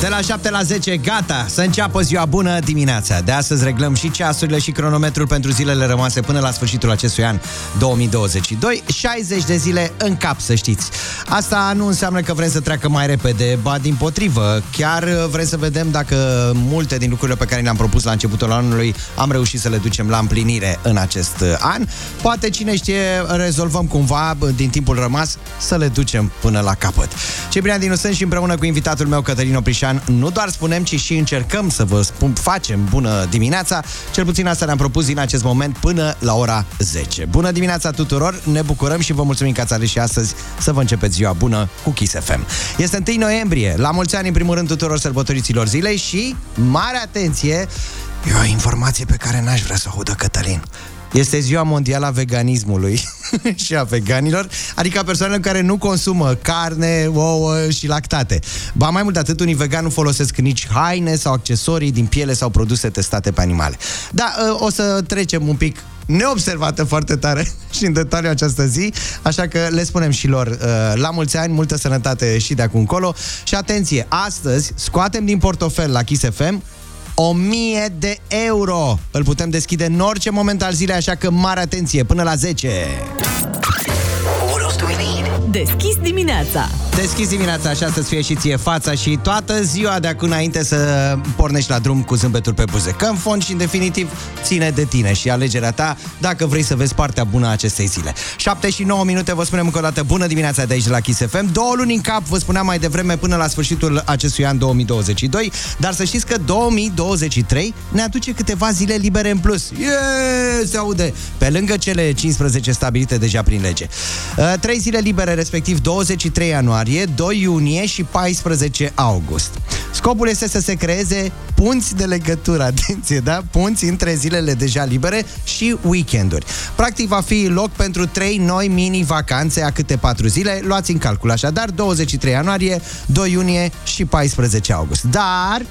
De la 7 la 10, gata, să înceapă ziua bună dimineața. De astăzi reglăm și ceasurile și cronometrul pentru zilele rămase până la sfârșitul acestui an 2022. 60 de zile în cap, să știți. Asta nu înseamnă că vrem să treacă mai repede, ba din potrivă. Chiar vrem să vedem dacă multe din lucrurile pe care le-am propus la începutul anului am reușit să le ducem la împlinire în acest an. Poate, cine știe, rezolvăm cumva din timpul rămas să le ducem până la capăt. Ciprian Dinu sunt și împreună cu invitatul meu, Cătălin Oprișan, nu doar spunem, ci și încercăm să vă spun, facem bună dimineața. Cel puțin asta ne-am propus din acest moment până la ora 10. Bună dimineața tuturor, ne bucurăm și vă mulțumim că ați ales și astăzi să vă începeți ziua bună cu Kiss FM. Este 1 noiembrie, la mulți ani în primul rând tuturor sărbătoriților zilei și, mare atenție, e o informație pe care n-aș vrea să o audă Cătălin. Este ziua mondială a veganismului și a veganilor, adică a persoanelor care nu consumă carne, ouă și lactate. Ba mai mult de atât, unii vegani nu folosesc nici haine sau accesorii din piele sau produse testate pe animale. Da, o să trecem un pic neobservată foarte tare și în detaliu această zi, așa că le spunem și lor uh, la mulți ani, multă sănătate și de acum încolo și atenție, astăzi scoatem din portofel la Kiss FM 1000 de euro. Îl putem deschide în orice moment al zilei, așa că mare atenție, până la 10. Deschis dimineața Deschis dimineața, așa să-ți fie și ție fața și toată ziua de acum înainte să pornești la drum cu zâmbetul pe buze. Că în fond și în definitiv ține de tine și alegerea ta dacă vrei să vezi partea bună a acestei zile. 7 și 9 minute, vă spunem încă o dată bună dimineața de aici de la Kiss FM. Două luni în cap, vă spuneam mai devreme până la sfârșitul acestui an 2022, dar să știți că 2023 ne aduce câteva zile libere în plus. Yeah, se aude! Pe lângă cele 15 stabilite deja prin lege. Uh, trei zile libere, respectiv 23 ianuarie, 2 iunie și 14 august. Scopul este să se creeze punți de legătură, atenție, da? Punți între zilele deja libere și weekenduri. Practic va fi loc pentru 3 noi mini-vacanțe a câte 4 zile. Luați în calcul așadar 23 ianuarie, 2 iunie și 14 august. Dar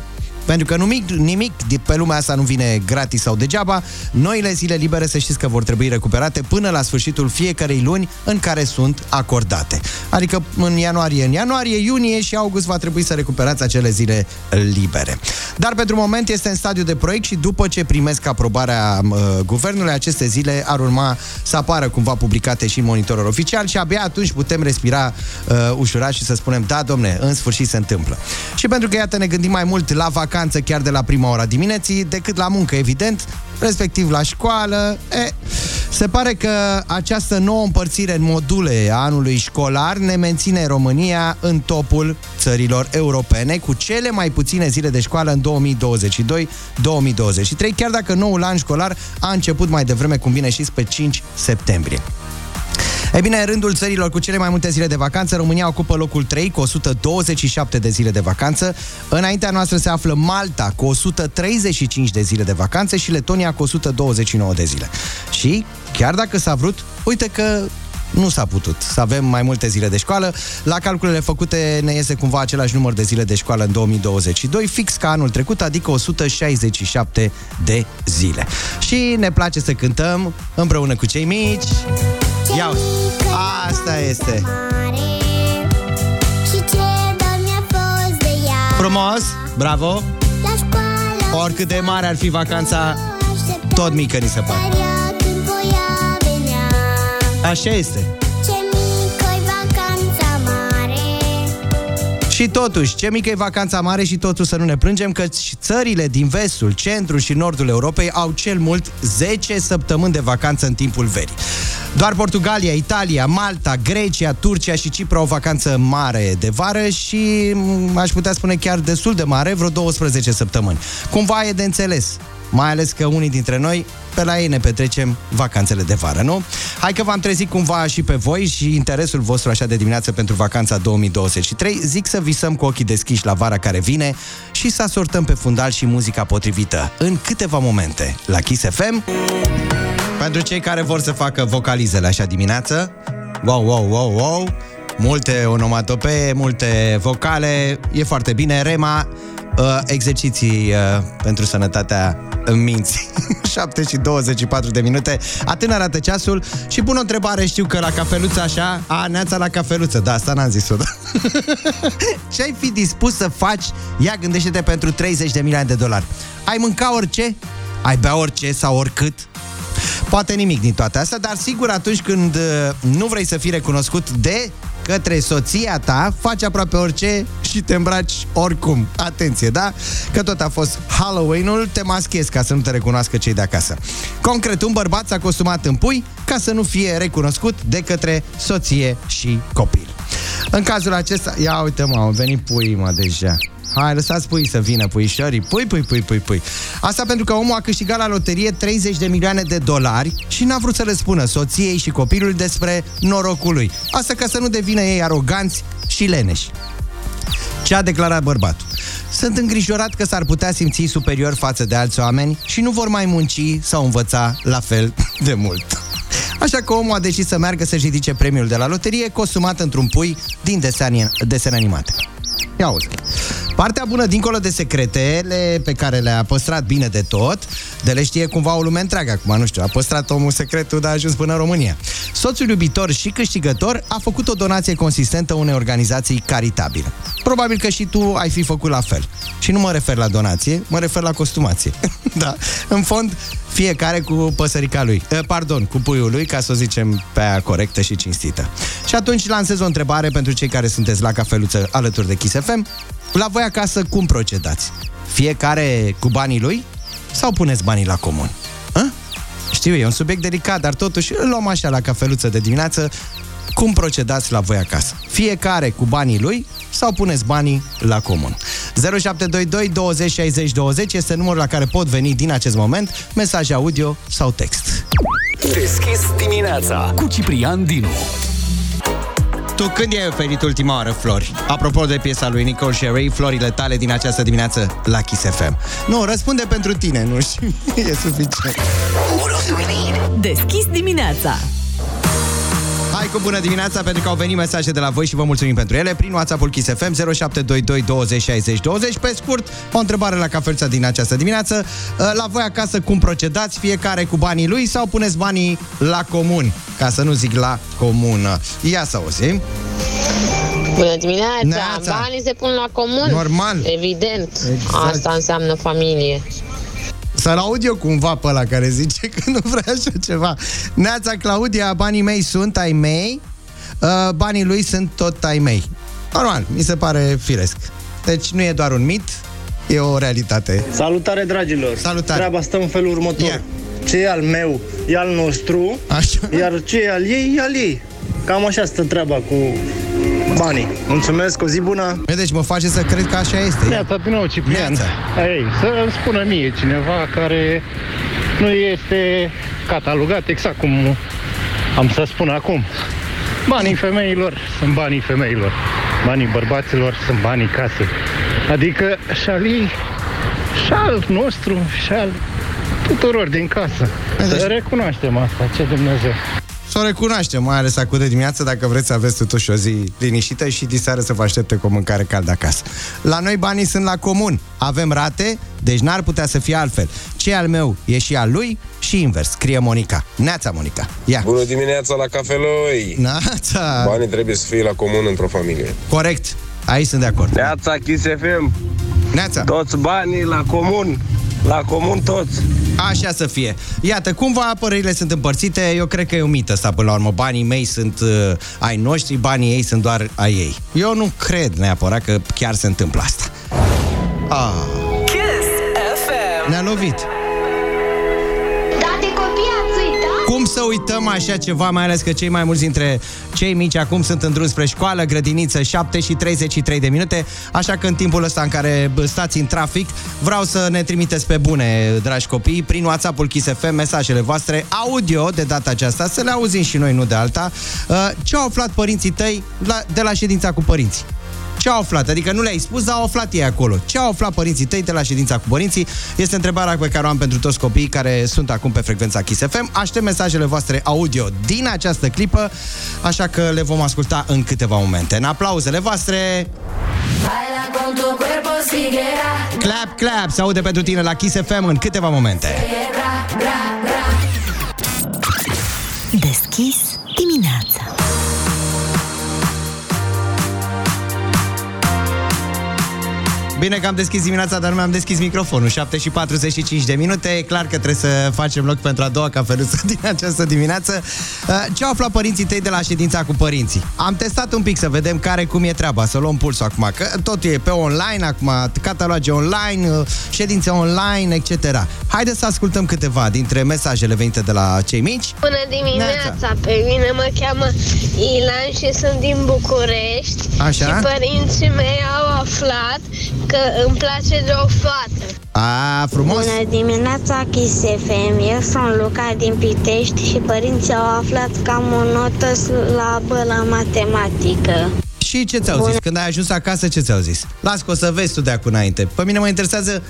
pentru că nimic, nimic de pe lumea asta nu vine gratis sau degeaba, noile zile libere să știți că vor trebui recuperate până la sfârșitul fiecarei luni în care sunt acordate. Adică în ianuarie, în ianuarie, iunie și august va trebui să recuperați acele zile libere. Dar pentru moment este în stadiu de proiect și după ce primesc aprobarea uh, guvernului, aceste zile ar urma să apară cumva publicate și în monitorul oficial și abia atunci putem respira uh, ușurat și să spunem, da, domne, în sfârșit se întâmplă. Și pentru că, iată, ne gândim mai mult la vacanță vacanță chiar de la prima ora dimineții, decât la muncă, evident, respectiv la școală. E, se pare că această nouă împărțire în module a anului școlar ne menține România în topul țărilor europene, cu cele mai puține zile de școală în 2022-2023, chiar dacă noul an școlar a început mai devreme, cum bine știți, pe 5 septembrie. E bine, în rândul țărilor cu cele mai multe zile de vacanță, România ocupă locul 3 cu 127 de zile de vacanță. Înaintea noastră se află Malta cu 135 de zile de vacanță și Letonia cu 129 de zile. Și, chiar dacă s-a vrut, uite că nu s-a putut să avem mai multe zile de școală. La calculele făcute ne iese cumva același număr de zile de școală în 2022, fix ca anul trecut, adică 167 de zile. Și ne place să cântăm împreună cu cei mici. Ia Asta este. Frumos, bravo. Oricât de mare ar fi vacanța, tot mică ni se pare. Așa este. Și totuși, ce mică e vacanța mare și totuși să nu ne plângem că țările din vestul, centrul și nordul Europei au cel mult 10 săptămâni de vacanță în timpul verii. Doar Portugalia, Italia, Malta, Grecia, Turcia și Cipru au vacanță mare de vară și aș putea spune chiar destul de mare, vreo 12 săptămâni. Cumva e de înțeles mai ales că unii dintre noi pe la ei ne petrecem vacanțele de vară, nu? Hai că v-am trezit cumva și pe voi și interesul vostru așa de dimineață pentru vacanța 2023. Zic să visăm cu ochii deschiși la vara care vine și să asortăm pe fundal și muzica potrivită în câteva momente la Kiss FM. Pentru cei care vor să facă vocalizele așa dimineață, wow, wow, wow, wow, multe onomatopee, multe vocale, e foarte bine. Rema uh, exerciții uh, pentru sănătatea minții. 7 și 24 de minute. Atât arată ceasul și pun o întrebare, știu că la cafeluță așa, a, neața la cafeluță, da, asta n-am zis-o, da. Ce ai fi dispus să faci? Ia gândește-te pentru 30 de milioane de dolari. Ai mânca orice? Ai bea orice sau oricât? Poate nimic din toate astea, dar sigur atunci când uh, nu vrei să fii recunoscut de către soția ta, faci aproape orice și te îmbraci oricum. Atenție, da? Că tot a fost Halloween-ul, te maschezi ca să nu te recunoască cei de acasă. Concret, un bărbat s-a costumat în pui ca să nu fie recunoscut de către soție și copil. În cazul acesta, ia uite mă, au venit pui mă deja. Hai, lăsați pui să vină, puișorii. Pui, pui, pui, pui, pui. Asta pentru că omul a câștigat la loterie 30 de milioane de dolari și n-a vrut să le spună soției și copilului despre norocul lui. Asta ca să nu devină ei aroganți și leneși. Ce a declarat bărbatul? Sunt îngrijorat că s-ar putea simți superior față de alți oameni și nu vor mai munci sau învăța la fel de mult. Așa că omul a decis să meargă să-și ridice premiul de la loterie costumat într-un pui din desene, desene animate. Ia uite. Partea bună, dincolo de secretele pe care le-a păstrat bine de tot, de le știe cumva o lume întreagă acum, nu știu, a păstrat omul secretul, dar a ajuns până în România. Soțul iubitor și câștigător a făcut o donație consistentă unei organizații caritabile. Probabil că și tu ai fi făcut la fel. Și nu mă refer la donație, mă refer la costumație. da, în fond, fiecare cu păsărica lui. Eh, pardon, cu puiul lui, ca să o zicem pe aia corectă și cinstită. Și atunci lansez o întrebare pentru cei care sunteți la cafeluță alături de Kiss FM. La voi acasă cum procedați? Fiecare cu banii lui? Sau puneți banii la comun? A? Știu, e un subiect delicat, dar totuși îl luăm așa la cafeluță de dimineață. Cum procedați la voi acasă? Fiecare cu banii lui sau puneți banii la comun? 0722 20 60 20 este numărul la care pot veni din acest moment mesaje audio sau text. Deschis dimineața Cu Ciprian Dinu. Tu când i-ai oferit ultima oară flori? Apropo de piesa lui Nicole Sherry, florile tale din această dimineață la Kiss FM. Nu, răspunde pentru tine, nu știu, e suficient. Deschis dimineața. Hai cu bună dimineața pentru că au venit mesaje de la voi și vă mulțumim pentru ele prin WhatsApp-ul Kiss FM 0722 20 60 20. Pe scurt, o întrebare la cafelța din această dimineață. La voi acasă cum procedați? Fiecare cu banii lui sau puneți banii la comun? Ca să nu zic la comună. Ia să auzim. Bună dimineața! Neața. Banii se pun la comun? Normal. Evident. Exact. Asta înseamnă familie. Să-l aud eu cumva pe ăla care zice că nu vrea așa ceva. Neața Claudia, banii mei sunt ai mei, uh, banii lui sunt tot ai mei. Normal, mi se pare firesc. Deci nu e doar un mit, e o realitate. Salutare, dragilor! Salutare. Treaba stă în felul următor. Ia. Ce e al meu e al nostru, Așa. iar ce e al ei e al ei. Cam așa stă treaba cu banii. Mulțumesc, o zi bună! Deci mă face să cred că așa este. Neața, din nou, Ciprian. Neața. Ei, să-mi spună mie cineva care nu este catalogat exact cum am să spun acum. Banii femeilor sunt banii femeilor. Banii bărbaților sunt banii casei. Adică și șal ei, și al nostru, și șal tuturor din casă. Să recunoaștem asta, ce Dumnezeu. Să o recunoaștem, mai ales acum de dimineață, dacă vreți să aveți totuși o zi liniștită și diseară să vă aștepte cu o mâncare caldă acasă. La noi banii sunt la comun. Avem rate, deci n-ar putea să fie altfel. Ce e al meu e și al lui și invers, scrie Monica. Neața, Monica. Ia. Bună dimineața la cafeloi! Neața. Banii trebuie să fie la comun într-o familie. Corect. Aici sunt de acord. Neața Kiss FM, Neața. toți banii la comun, la comun toți. Așa să fie. Iată, cumva părerile sunt împărțite, eu cred că e o mită asta până la urmă. Banii mei sunt uh, ai noștri, banii ei sunt doar ai ei. Eu nu cred neapărat că chiar se întâmplă asta. Ah, Kiss FM. ne-a lovit. Cum să uităm așa ceva, mai ales că cei mai mulți dintre cei mici acum sunt în drum spre școală, grădiniță, 7 și 33 de minute, așa că în timpul ăsta în care bă, stați în trafic, vreau să ne trimiteți pe bune, dragi copii, prin WhatsApp-ul Kiss FM, mesajele voastre, audio de data aceasta, să le auzim și noi, nu de alta. Uh, Ce au aflat părinții tăi la, de la ședința cu părinții? Ce au aflat? Adică nu le-ai spus, dar au aflat ei acolo. Ce au aflat părinții tăi de la ședința cu părinții? Este întrebarea pe care o am pentru toți copiii care sunt acum pe frecvența Kiss FM. Aștept mesajele voastre audio din această clipă, așa că le vom asculta în câteva momente. În aplauzele voastre... Hai la con tu cuerpo siguiera. Clap, clap, se aude pentru tine la Kiss FM în câteva momente. Ra, ra, ra. Deschis Bine că am deschis dimineața, dar nu mi-am deschis microfonul. 7 și 45 de minute. E clar că trebuie să facem loc pentru a doua cafeluță din această dimineață. Uh, Ce au aflat părinții tăi de la ședința cu părinții? Am testat un pic să vedem care cum e treaba, să luăm pulsul acum, că totul e pe online acum, cataloge online, uh, ședințe online, etc. Haideți să ascultăm câteva dintre mesajele venite de la cei mici. Bună dimineața, pe mine mă cheamă Ilan și sunt din București Așa. Și părinții mei au aflat că îmi place de o fată A, frumos! Bună dimineața, Kiss FM. Eu sunt Luca din Pitești și părinții au aflat că am o notă slabă la matematică. Și ce ți-au zis? Când ai ajuns acasă, ce ți-au zis? Las că o să vezi tu de acum înainte. Pe mine mă interesează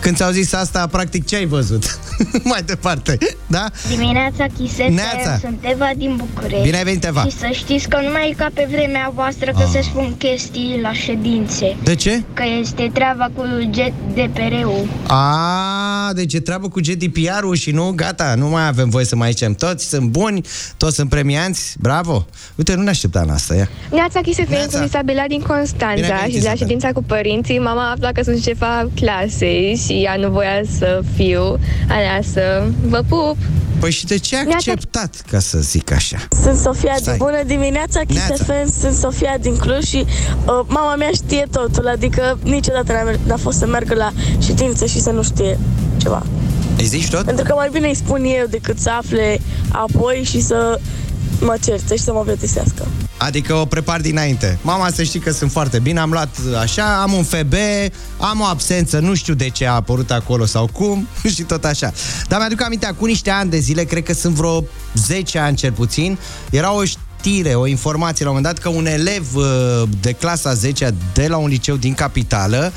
când ți-au zis asta, practic, ce ai văzut? Mai departe, da? Dimineața, Kiss Neața. sunt Eva din București. Bine ai venit, Eva. Și să știți că nu mai e ca pe vremea voastră că Ah. se spun chestii la ședințe. De ce? Că este treaba cu GDPR-ul. A, deci e treabă cu GDPR-ul și nu, gata, nu mai avem voie să mai zicem. Toți sunt buni, toți sunt premianți, bravo. Uite, nu ne așteptam la asta, ia. Neața Chisefem, Neața. sunt Isabela din Bine Constanța ai venit, și de la Isabela. ședința cu părinții, mama a aflat că sunt șefa clasei și ea nu voia să fiu aleasă. Vă pup! Păi și de ce ai Neața. acceptat, ca să zic așa? Sunt Sofia, Stai. Stai. bună dimineața, Kiss Neața. FM, sunt Sofia din Cluj și uh, mama mea știe totul, adică niciodată n-a, mer- n-a fost să meargă la ședință și să nu știe ceva. Îi zici tot? Pentru că mai bine îi spun eu decât să afle apoi și să mă certe și să mă plictisească. Adică o prepar dinainte. Mama, să știi că sunt foarte bine, am luat așa, am un FB, am o absență, nu știu de ce a apărut acolo sau cum și tot așa. Dar mi-aduc aminte, acum niște ani de zile, cred că sunt vreo 10 ani cel puțin, era o știre, o informație la un moment dat că un elev uh, de clasa 10 de la un liceu din capitală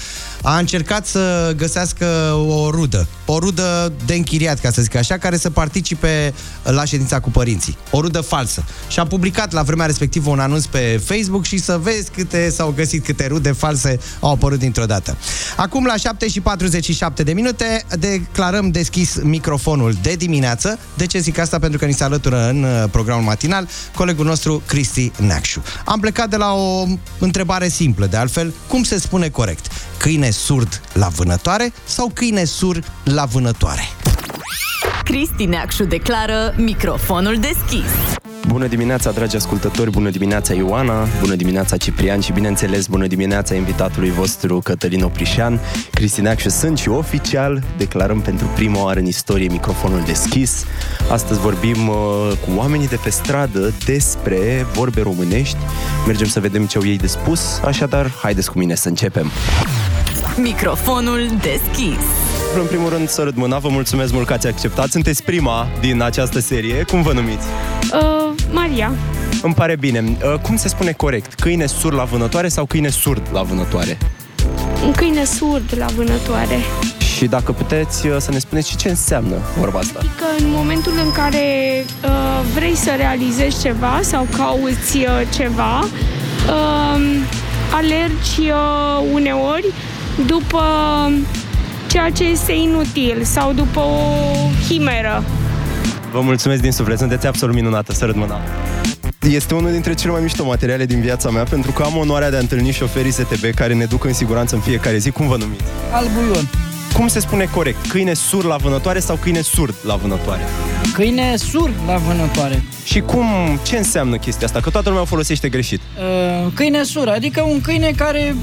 a încercat să găsească o rudă, o rudă de închiriat, ca să zic așa, care să participe la ședința cu părinții. O rudă falsă. Și a publicat la vremea respectivă un anunț pe Facebook și să vezi câte s-au găsit, câte rude false au apărut dintr-o dată. Acum, la 7 și 47 de minute, declarăm deschis microfonul de dimineață. De ce zic asta? Pentru că ni se alătură în uh, programul matinal colegul nostru, Cristi Neacșu. Am plecat de la o întrebare simplă, de altfel, cum se spune corect? Câine surd la vânătoare sau câine surd la vânătoare? Cristi Neacșu declară microfonul deschis. Bună dimineața, dragi ascultători, bună dimineața Ioana, bună dimineața Ciprian și bineînțeles bună dimineața invitatului vostru Cătălin Oprișan. Cristineac și sunt și oficial declarăm pentru prima oară în istorie microfonul deschis. Astăzi vorbim uh, cu oamenii de pe stradă despre vorbe românești. Mergem să vedem ce au ei de spus, așadar haideți cu mine să începem. Microfonul deschis. În primul rând, să mâna, vă mulțumesc mult că ați acceptat. Sunteți prima din această serie. Cum vă numiți? Uh, Maria. Îmi pare bine. Uh, Cum se spune corect? Câine surd la vânătoare sau câine surd la vânătoare? Un câine surd la vânătoare. Și dacă puteți uh, să ne spuneți și ce înseamnă vorba asta. Că în momentul în care uh, vrei să realizezi ceva sau cauți uh, ceva, uh, alergi uh, uneori după ceea ce este inutil sau după o chimeră. Vă mulțumesc din suflet, sunteți absolut minunată, să mâna. Este unul dintre cele mai mișto materiale din viața mea pentru că am onoarea de a întâlni șoferii STB care ne duc în siguranță în fiecare zi. Cum vă numiți? Albuion. Cum se spune corect? Câine surd la vânătoare sau câine surd la vânătoare? Câine surd la vânătoare. Și cum, ce înseamnă chestia asta? Că toată lumea o folosește greșit. Uh, câine surd, adică un câine care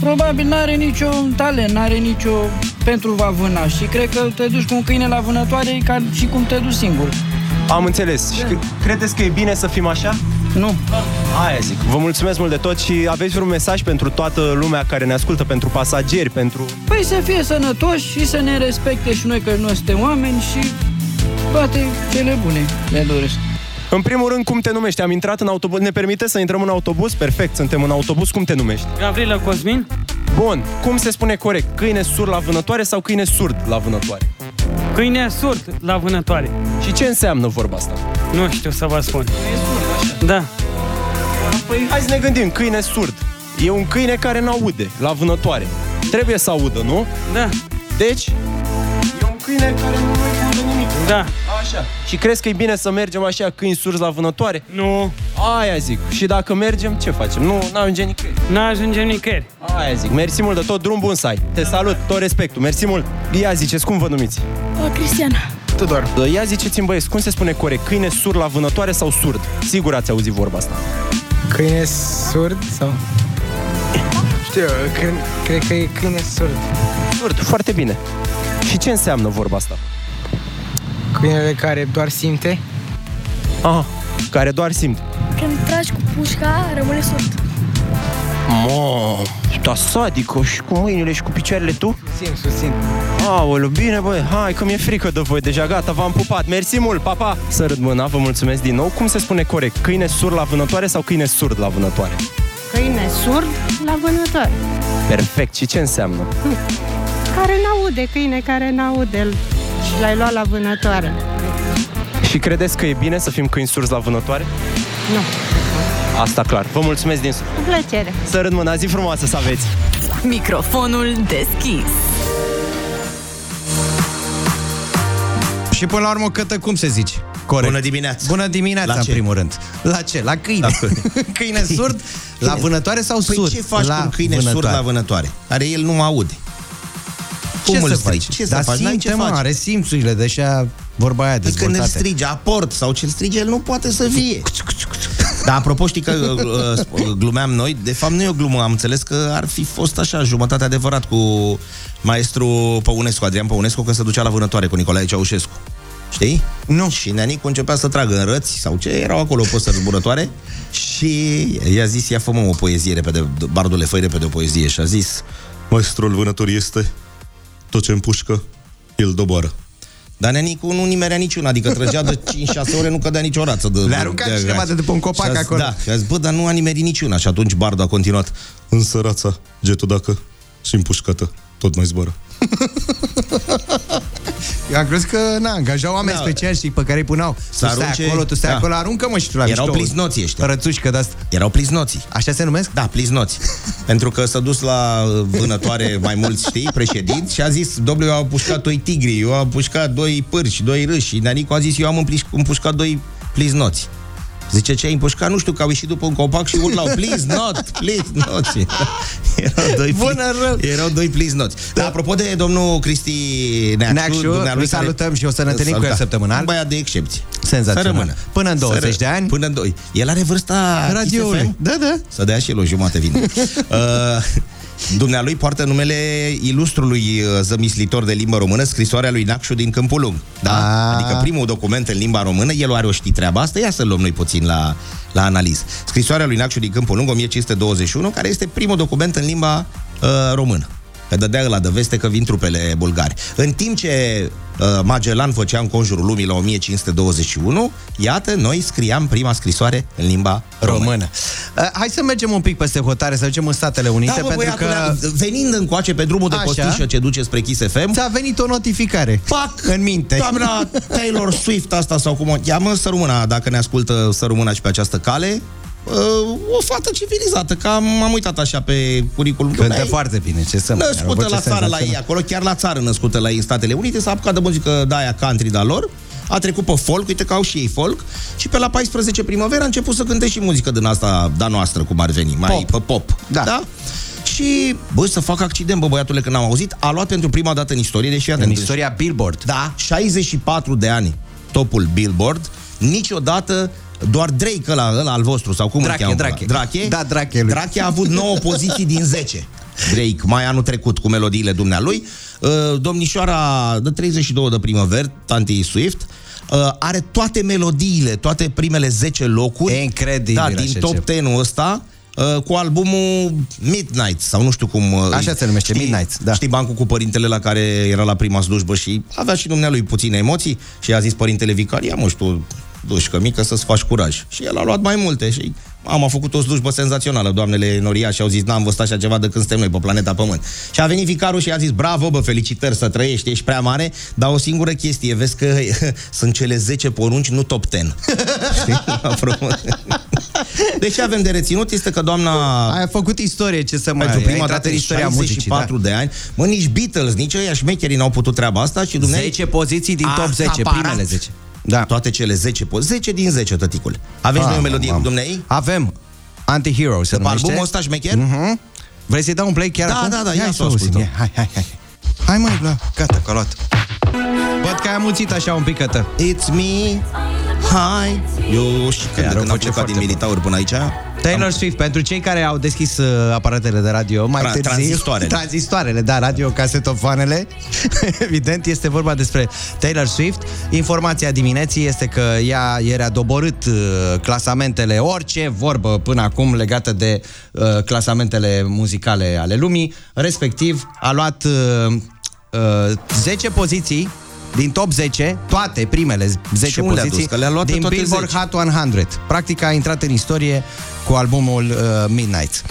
probabil nu are niciun talent, nu are nicio pentru va vâna și cred că te duci cu un câine la vânătoare e ca și cum te duci singur. Am înțeles. Și cre- credeți că e bine să fim așa? Nu. Aia zic. Vă mulțumesc mult de tot și aveți vreun mesaj pentru toată lumea care ne ascultă, pentru pasageri, pentru... Păi să fie sănătoși și să ne respecte și noi că noi suntem oameni și toate cele bune le doresc. În primul rând, cum te numești? Am intrat în autobuz. Ne permite să intrăm în autobuz? Perfect, suntem în autobuz. Cum te numești? Gavrila Cosmin. Bun. Cum se spune corect? Câine surd la vânătoare sau câine surd la vânătoare? Câine surd la vânătoare. Și ce înseamnă vorba asta? Nu știu să vă spun. Da. Păi hai să ne gândim. Câine surd. E un câine care n-aude la vânătoare. Trebuie să audă, nu? Da. Deci, e un câine care nu aude nimic. Da. Așa. Și crezi că e bine să mergem așa câini surzi la vânătoare? Nu. Aia zic. Și dacă mergem, ce facem? Nu, n-ajungem nicăieri. N-ajungem nicăieri. Aia zic. Mersi mult de tot, drum bun să ai. Te salut, tot respectul. Mersi mult. Ia ziceți, cum vă numiți? O, Cristiana. Tudor. Ia ziceți-mi băieți, cum se spune corect? Câine surd la vânătoare sau surd? Sigur ați auzit vorba asta. Câine surd sau... Știu, cred, cred că e câine surd. Surd, foarte bine. Și ce înseamnă vorba asta? Câinele care doar simte. Aha, care doar simt. Când tragi cu pușca, rămâne surd. Mă, da sadică și cu mâinile și cu picioarele tu? Susțin, susțin. Aoleu, bine băi, hai că mi-e frică de voi deja, gata, v-am pupat, mersi mult, pa, pa! Să râd mâna, vă mulțumesc din nou. Cum se spune corect, câine surd la vânătoare sau câine surd la vânătoare? Câine surd la vânătoare. Perfect, și ce înseamnă? Care n-aude, câine care n-aude și l-ai luat la vânătoare. Și credeți că e bine să fim câini surzi la vânătoare? Nu. Asta clar. Vă mulțumesc din suflet. Cu plăcere. Să râd mâna, zi frumoasă să aveți! Microfonul deschis. Și până la urmă, cătă, cum se zici? Corect. Bună dimineața. Bună dimineața, La în ce? primul rând. La ce? La câine. La câine. câine surd? La vânătoare sau păi surd? ce faci la cu un câine surd la vânătoare? Care el nu aude. Ce Cum îl să strici? faci? Ce să Dar faci? N-ai simte, ce mă, faci. are simțurile, deja vorba aia Păi când îl dezvoltate. strige aport sau ce-l strige, el nu poate să vie. Dar apropo, știi că uh, uh, glumeam noi, de fapt nu e o glumă, am înțeles că ar fi fost așa, jumătate adevărat cu maestru Păunescu, Adrian Păunescu, când se ducea la vânătoare cu Nicolae Ceaușescu. Știi? Nu. Și Neanicu începea să tragă în răți sau ce, erau acolo păsări zburătoare și i-a zis, ia fă mă o poezie repede, bardule, fă repede o poezie și a zis, maestrul vânător este tot ce împușcă, el doboară. Dar Neanicu nu nimerea niciuna, adică trăgea de 5-6 ore, nu cădea nicio rață. De, Le arunca cineva gaci. de după un copac Și a zis, acolo. Da, și a zis, bă, dar nu a nimerit niciuna. Și atunci Bardu a continuat, însă rața, getul dacă și împușcată, tot mai zboară. Eu am crezut că, na, angajau oameni Da. speciali și pe care îi puneau. Tu Să stai arunce- acolo, tu stai da. acolo, aruncă-mă și tu la Erau mișto. plisnoții ăștia. Rățușcă de-asta. Erau plisnoții. Așa se numesc? Da, plisnoți. Pentru că s-a dus la uh, vânătoare mai mulți, știi, președinți și a zis, domnule, eu am pușcat doi tigri, eu am pușcat doi pârși, doi râși. Și Neanicu a zis, eu am împliș- împușcat doi plisnoți. Zice, ce ai împușcat? Nu știu, că au ieșit după un copac și urlau, please not, please not. Și erau doi, Bună rău. erau doi please not. Dar apropo de domnul Cristi Neacșu, Neacșu, dumnealui îl salutăm și o să ne întâlnim cu el Salutat. săptămânal. Un băiat de excepție. Senzațional. Să rămână. Până în 20 Să ră- de ani. Până în 2. El are vârsta Radioului. Kiss FM? Da, da. Să dea și el o jumate vin. uh, Dumnealui poartă numele ilustrului uh, zămislitor de limbă română, scrisoarea lui Nacșu din Câmpul Lung. Da? Ah. Adică primul document în limba română, el are o ști treaba asta, ia să-l luăm noi puțin la, la analiz. Scrisoarea lui Nacșu din Câmpul Lung, 1521, care este primul document în limba uh, română. Că dădea la de veste că vin trupele bulgari. În timp ce uh, Magellan făcea în conjurul lumii la 1521, iată, noi scriam prima scrisoare în limba română. Română. Uh, hai să mergem un pic peste hotare, să ducem în Statele Unite, Da, bă, pentru că... băiatule, venind încoace pe drumul de Așa. postișă ce duce spre Kiss FM, Ți-a venit o notificare. Pac! În minte. doamna Taylor Swift asta sau cum o cheamă, să rămână, dacă ne ascultă, să rămână și pe această cale, uh, o fată civilizată, că am, m-am uitat așa pe curriculum. Cântă Dumnezeu. foarte bine, ce să mă, are o Născută voce la țară la ei, senzațională. acolo, chiar la țară născută la ei în Statele Unite, s-a apucat de muzică de aia country de-a lor, a trecut pe folk, uite că au și ei folk, și pe la 14 primăvară a început să cânte și muzică din asta, da noastră, cum ar veni, mai Pop. pe pop. Da. da? Și, bă, să fac accident, bă, băiatule, când am auzit, a luat pentru prima dată în istorie, deși În istoria Billboard. da, 64 de ani topul Billboard, niciodată doar Drake ăla, ăla al vostru, sau cum Drache, îl cheamă? Drache. Drache? Da, Drache lui. Drache a avut 9 poziții din 10. Drake, mai anul trecut, cu melodiile dumnealui. Uh, Domnișoara de 32 de primăveri, Tanti Swift, uh, are toate melodiile, toate primele 10 locuri. E incredibil Da, așa din top ceva. 10-ul ăsta, uh, cu albumul Midnight, sau nu știu cum... uh, Așa se numește, Midnights, da. Știi bancul cu părintele la care era la prima slujbă și avea și dumnealui puține emoții și a zis părintele vicar, ia mă, și tu dușcă mică să-ți faci curaj. Și el a luat mai multe și am a făcut o slujbă senzațională. Doamnele Noria și au zis, n-am văzut așa ceva de când suntem noi pe planeta Pământ. Și a venit vicarul și a zis, bravo, bă, felicitări să trăiești, ești prea mare, dar o singură chestie, vezi că sunt cele 10 porunci, nu top 10. Știi? Apropo. Deci ce avem de reținut este că doamna... Ai făcut istorie, ce să mai Pentru ai prima intrat dată în în istoria 64 muzicii, de ani. Mă, nici Beatles, nici ăia șmecherii n-au putut treaba asta și da. dumneai... 10 poziții din top a 10, acaparat primele 10. Da. Toate cele 10 poziții. 10 din 10, tăticul. Aveți Ah, noi o melodie mamă. cu dumneai? Avem. Anti-Hero se Pe numește. albumul ăsta șmecher? Mhm. Vrei să-i dau un play chiar Da, acum? da, da, ia ia să să o auzim. ascultăm. Ia, Hai, hai, hai. Hai măi, bla, gata, că a luat. Văd că ai amuțit așa un picătă. It's me, hi. Eu și când, Iar când o am face plecat foarte din militauri până aici, Taylor Swift, pentru cei care au deschis uh, aparatele de radio mai Tra- târziu. tranzistoarele. Tranzistoarele, da, radio, casetofoanele. Evident, este vorba despre Taylor Swift. Informația dimineții este că ea ieri a doborât uh, clasamentele, orice vorbă până acum legată de uh, clasamentele muzicale ale lumii. Respectiv, a luat uh, uh, 10 poziții din top 10, toate primele 10 Și unde a poziții dus? Că le-a luat pe din toate Billboard 10. Hot 100. Practic a intrat în istorie cu albumul uh, Midnight.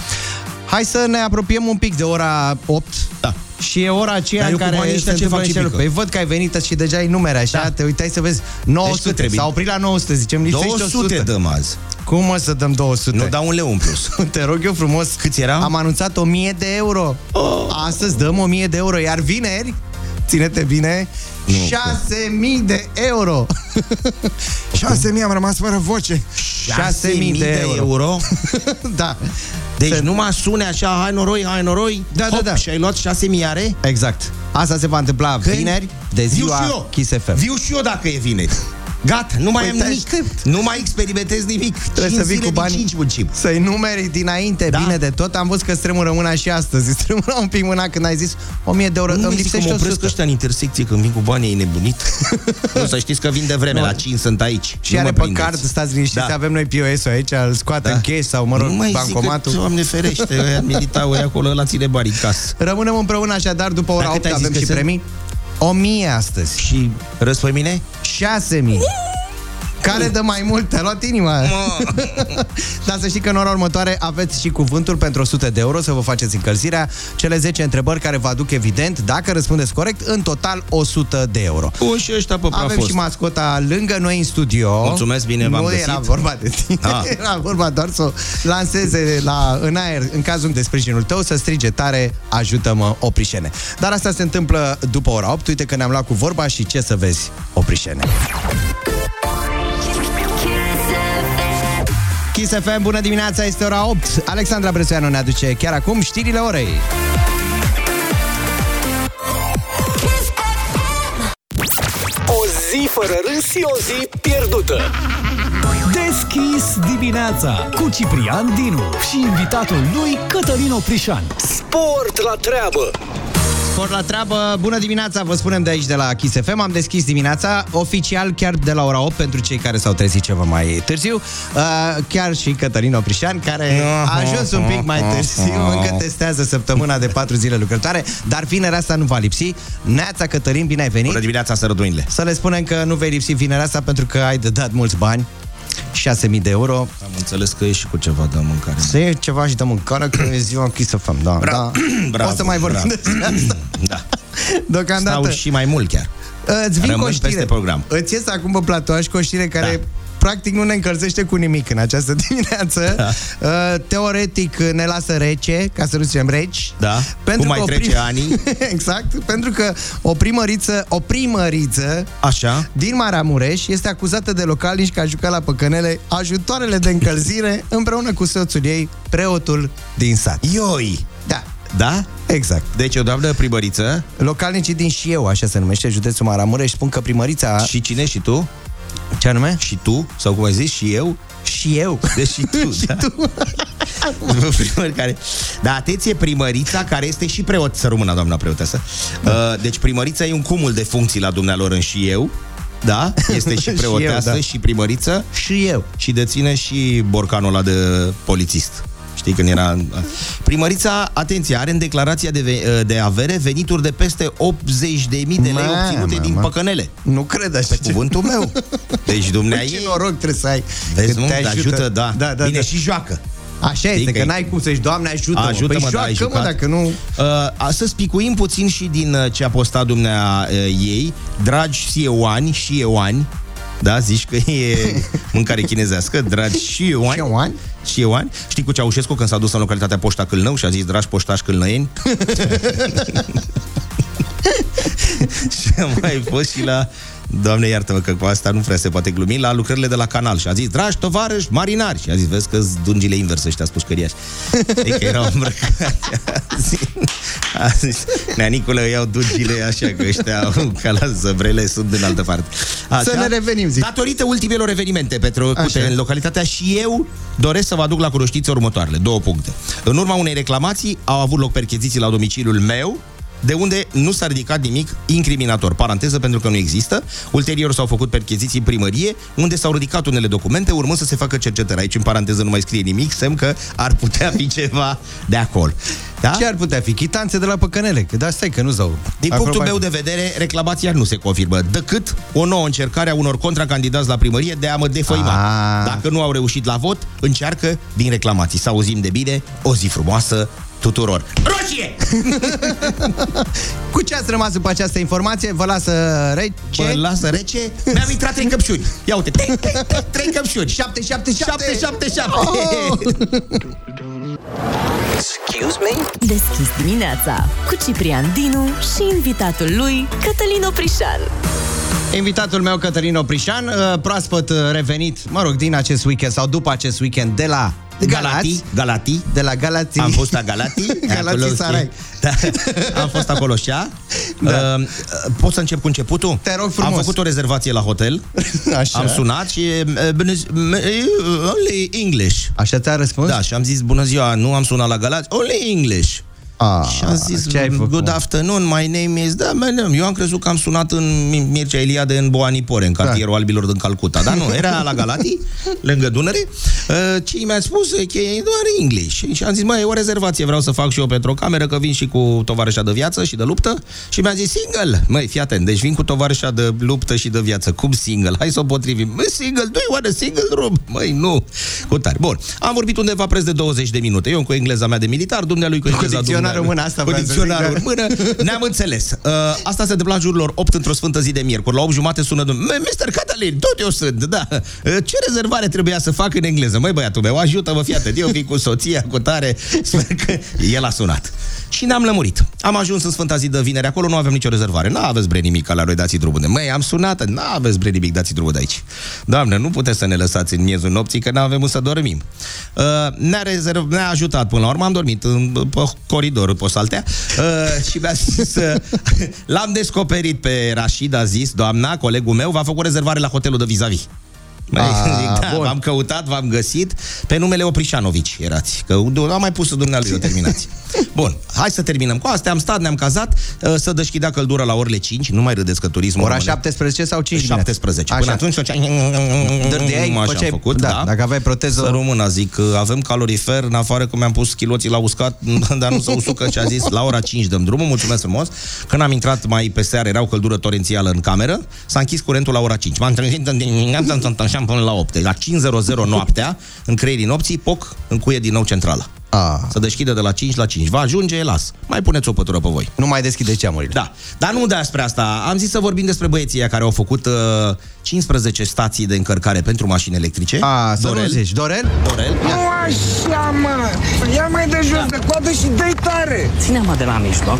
Hai să ne apropiem un pic de ora 8. Da. Și e ora aceea Dar în eu cu care banii se ăștia ce întâmplă fac niște și lucruri. pică? Păi văd că ai venit și deja ai numere așa, Da. te uitai să vezi 900, cât trebuie? s-a oprit la 900, zicem lipsește 200 100. dăm azi. Cum mă să dăm 200? Nu dau un leu în plus. Te rog eu frumos. Câți erau? Am anunțat 1000 de euro. Oh. Astăzi dăm 1000 de euro, iar vineri, ține-te bine, Nu, 6000 de euro. 6000 am rămas fără voce. 6000 de euro. da. Deci Se- nu mă sune așa, hai noroi, hai noroi, Da, da, hop, da. și ai luat 6 miliare? Exact. Asta se va întâmpla Când? vineri, de Viu ziua și eu. Kiss FM. Viu și eu dacă e vineri. Gata, nu mai Păi am te nimic. aștept. Nu mai experimentez nimic. Trebuie Cinci să vii zile cu din banii. cinci muncim. Să-i numeri dinainte, Da. bine de tot. Am văzut că stremură mâna și astăzi. Stremură un pic mâna când ai zis 1000 de euro. Nu Îmi mi zic că lipsește mă opresc 100. ăștia în intersecție când vin cu banii, e nebunit. nu, să știți că vin de vreme, Nu. la 5 sunt aici. Și nu are mă pe prindeți. card, stați liniștiți, Da. avem noi POS-ul aici, îl scoate Da. în cash sau, mă rog, nu mai bancomatul. zic că, Doamne ferește, ăia militau ăia acolo, la ține bani în casă. Rămânem împreună așadar după ora Dar cât 8 ai zis avem că și sunt? premii. 1000 astăzi. Și răs pe mine? 6000. Care dă mai mult? Te-a luat inima. Dar să știi că în ora următoare aveți și cuvântul pentru 100 de euro să vă faceți încălzirea. Cele 10 întrebări care vă aduc evident, dacă răspundeți corect, în total 100 de euro. O, și ăștia pe Avem prafos. și mascota lângă noi în studio. Mulțumesc, bine v-am Nu găsit. era vorba de tine, Ah. era vorba doar să o lanseze la, în aer în cazul de sprijinul tău, să strige tare, ajută-mă, oprișene. Dar asta se întâmplă după ora 8, uite că ne-am luat cu vorba și ce să vezi, oprișene. Kiss FM, bună dimineața, este ora 8. Alexandra Bresuianu ne aduce chiar acum știrile orei. O zi fără râs e o zi pierdută. Deschis dimineața cu Ciprian Dinu și invitatul lui Cătălin Oprișan. Sport la treabă. Sport la treabă, bună dimineața, vă spunem de aici de la Kiss FM. Am deschis dimineața, oficial chiar de la ora 8 pentru cei care s-au trezit ceva mai târziu. Uh, chiar și Cătălin Oprișan, care a ajuns un pic mai târziu, încă testează săptămâna de 4 zile lucrătoare, dar vinerea asta nu va lipsi. Neața Cătălin, bine ai venit. Bună dimineața, sărăduinile. Să le spunem că nu vei lipsi vinerea asta pentru că ai de dat mulți bani. 6.000 de euro. Am înțeles că e și cu ceva de mâncare. Să iei ceva și de mâncare, că e ziua Kiss FM, da, Bra- da. Bravo, o să mai vorbim bravo. despre asta. Da. Deocamdată. Stau și mai mult chiar. Îți vin Rămân cu o știre. peste program. Îți ies acum pe platoaș cu o știre care Da. Practic nu ne încălzește cu nimic în această dimineață. Da. Uh, Teoretic ne lasă rece, ca să nu zicem reci. Da. Pentru Cum mai că o trece prim- anii. exact, pentru că o primăriță, o primăriță Așa. din Maramureș este acuzată de localnici că a jucat la păcănele ajutoarele de încălzire împreună cu soțul ei, preotul din sat. Ioi! Da, Da? exact. Deci o doamnă primăriță Localnicii din Șieu, așa se numește, județul Maramureș, spun că primărița... și cine? Și tu? Ce anume? Și tu? Sau cum ai zis? Și eu? Și eu. Deci și tu, Și da? tu. Primări care... Da, atenție, primărița care este și preot, să rămână doamna preotesă. Uh, deci primărița e un cumul de funcții la dumnealor în și eu. Da? Este și Și eu, preoteasă, da. și primăriță Și eu. și deține și borcanul ăla de polițist. Știi, când era... Primărița, atenție, are în declarația de, ve- de avere venituri de peste 80.000 de lei Mamă, obținute din mă. păcănele. Nu cred așa Pe ceva. cuvântul meu. Deci dumnea Ce ei... noroc trebuie să ai. Vezi, că nu? te Te ajută, da. da, da Bine, da. și joacă. Așa este, Știi că că- n-ai cum să zici, Doamne, ajută-mă. Ajută-mă, păi da, ai joacă, mă, jucat. dacă nu... Uh, astăzi picuim puțin și din uh, ce a postat dumnea uh, ei, dragi sieuani și euani, Da, zici că e mâncare chinezească, dragi și ioani. Și ioani. Știi cu Ceaușescu când s-a dus în localitatea Poșta Câlnău și a zis, dragi poștași câlnăieni? și a mai fost și la Doamne, iartă-mă că cu asta nu prea se poate glumi La lucrările de la canal Și a zis, dragi tovarăși marinari Și a zis, vezi că dungile inverse ăștia spușcăriași E că erau îmbrăcați A zis, a zis Neanicule, iau dungile așa Că ăștia au ca la zăbrele Sunt în altă parte așa. Să ne revenim, zic. Datorită ultimelor evenimente petrecute Așa. în localitatea Și eu doresc să vă aduc la cunoștință următoarele Două puncte În urma unei reclamații Au avut loc percheziții la domiciliul meu de unde nu s-a ridicat nimic incriminator. Paranteză, pentru că nu există. Ulterior s-au făcut percheziții în primărie, unde s-au ridicat unele documente, urmând să se facă cercetări. Aici, în paranteză, nu mai scrie nimic, semn că ar putea fi ceva de acolo. Da? Ce ar putea fi? Chitanțe de la păcănele. Că da, stai că nu zau. Din punctul meu de vedere, reclamația nu se confirmă, decât o nouă încercare a unor contracandidați la primărie de a mă defăima. Ah. Dacă nu au reușit la vot, încearcă din reclamații. Să auzim de bine, o zi frumoasă tuturor. Roșie! Cu ce ați rămas după această informație? Vă lasă rece? Vă lasă rece? Mi-am intrat trei căpșuni. Ia uite, trei, trei, trei, trei căpșuni. 7, 7, 7. 7, 7, 7. Excuse me? Deschis dimineața cu Ciprian Dinu și invitatul lui Cătălin Oprișan. Invitatul meu, Cătălin Oprișan, uh, proaspăt uh, revenit, mă rog, din acest weekend sau după acest weekend de la Galati, Galati. De la Galati. Am fost la Galati. Galati acolo, Sarai. Da, am fost acolo și da. uh, Pot să încep cu începutul? Te rog frumos. Am făcut o rezervație la hotel. Așa. Am sunat și uh, bună zi- m- uh, only English. Așa ți-a răspuns? Da, și am zis bună ziua, nu am sunat la Galați, only English. Ah, și am zis, ce ai făcut? good afternoon, my name is... Da, man, eu am crezut că am sunat în Mircea Eliade în Boanipore, în cartierul Da. albilor din Calcuta. Dar nu, era la Galati, lângă Dunăre. Uh, Ce mi-a spus că e doar English. Și am zis, măi, e o rezervație, vreau să fac și eu pentru o cameră, că vin și cu tovarășa de viață și de luptă. Și mi-a zis, single. Măi, fii atent, deci vin cu tovarășa de luptă și de viață. Cum single? Hai să o potrivim. Măi, single, do you want a single room? Măi, nu. Cu tare. Bun, am vorbit undeva preț de 20 de minute. Eu cu engleza mea de militar, dumnealui cu engleza dicționarul dumnealui. în mână, asta Cu vreau să dicționarul zic, în mână. Ne-am înțeles. Uh, asta se întâmpla în jurul lor 8 într-o sfântă zi de miercuri. La 8 jumate sună domnul. Mr. Catalin, tot eu sunt, da. Uh, Ce rezervare trebuia să fac în engleză? Măi, băiatul meu, ajută-mă, fii atent. Eu vin cu soția, cu tare. Sper că el a sunat. Și ne-am lămurit. Am ajuns în Sfânta zi de vineri, acolo nu avem nicio rezervare. N-aveți bre nimic ca la noi, dați drumul de. Măi, am sunat, n-aveți bre nimic, dați drumul de aici. Doamne, nu puteți să ne lăsați în miezul nopții, că n-avem să dormim. Uh, ne-a, rezerv, ne-a ajutat până la urmă, am dormit în, pe coridorul, pe saltea, uh, și mi-a zis, uh, l-am descoperit pe Rashid, a zis, doamna, colegul meu, v-a făcut rezervare la hotelul de vis-a-vis. Băi, Ah, zic, da, bun. v-am căutat, v-am găsit. Pe numele Oprișanovici erați Că am mai pus dumnealui o terminați. Bun, hai să terminăm cu astea. Am stat, ne-am cazat uh, Să deschidea căldura la orele 5 Nu mai râdeți că turismul Ora rămâne- 17 sau 5 dimineața? 17 Așa. Până atunci făceam Dărdeai, Așa făceai- am făcut, da, da, dacă aveai proteză- Să rămână, zic că Avem calorifer, în afară că mi-am pus chiloții la uscat Dar nu se usucă și a zis La ora 5 dăm drumul, mulțumesc frumos. Când am intrat mai pe seară, era o căldură torențială în cameră S-a închis curentul la ora 5 M-am trezit în dimineața, așa până la 8 La 5.00 noaptea, în creierii nopții Poc, încuie din nou centrala Ah. Să deschide de la 5 la 5 Va ajunge, las Mai puneți o pătură pe voi Nu mai deschide geamurile. da, dar nu despre asta. Am zis să vorbim despre băieții ăia care au făcut uh, 15 stații de încărcare pentru mașini electrice. A, să nu zici. Dorel? Dorel. Nu așa, mă! Ia mai de jos de coadă și dai tare! Ține-mă de la mijloc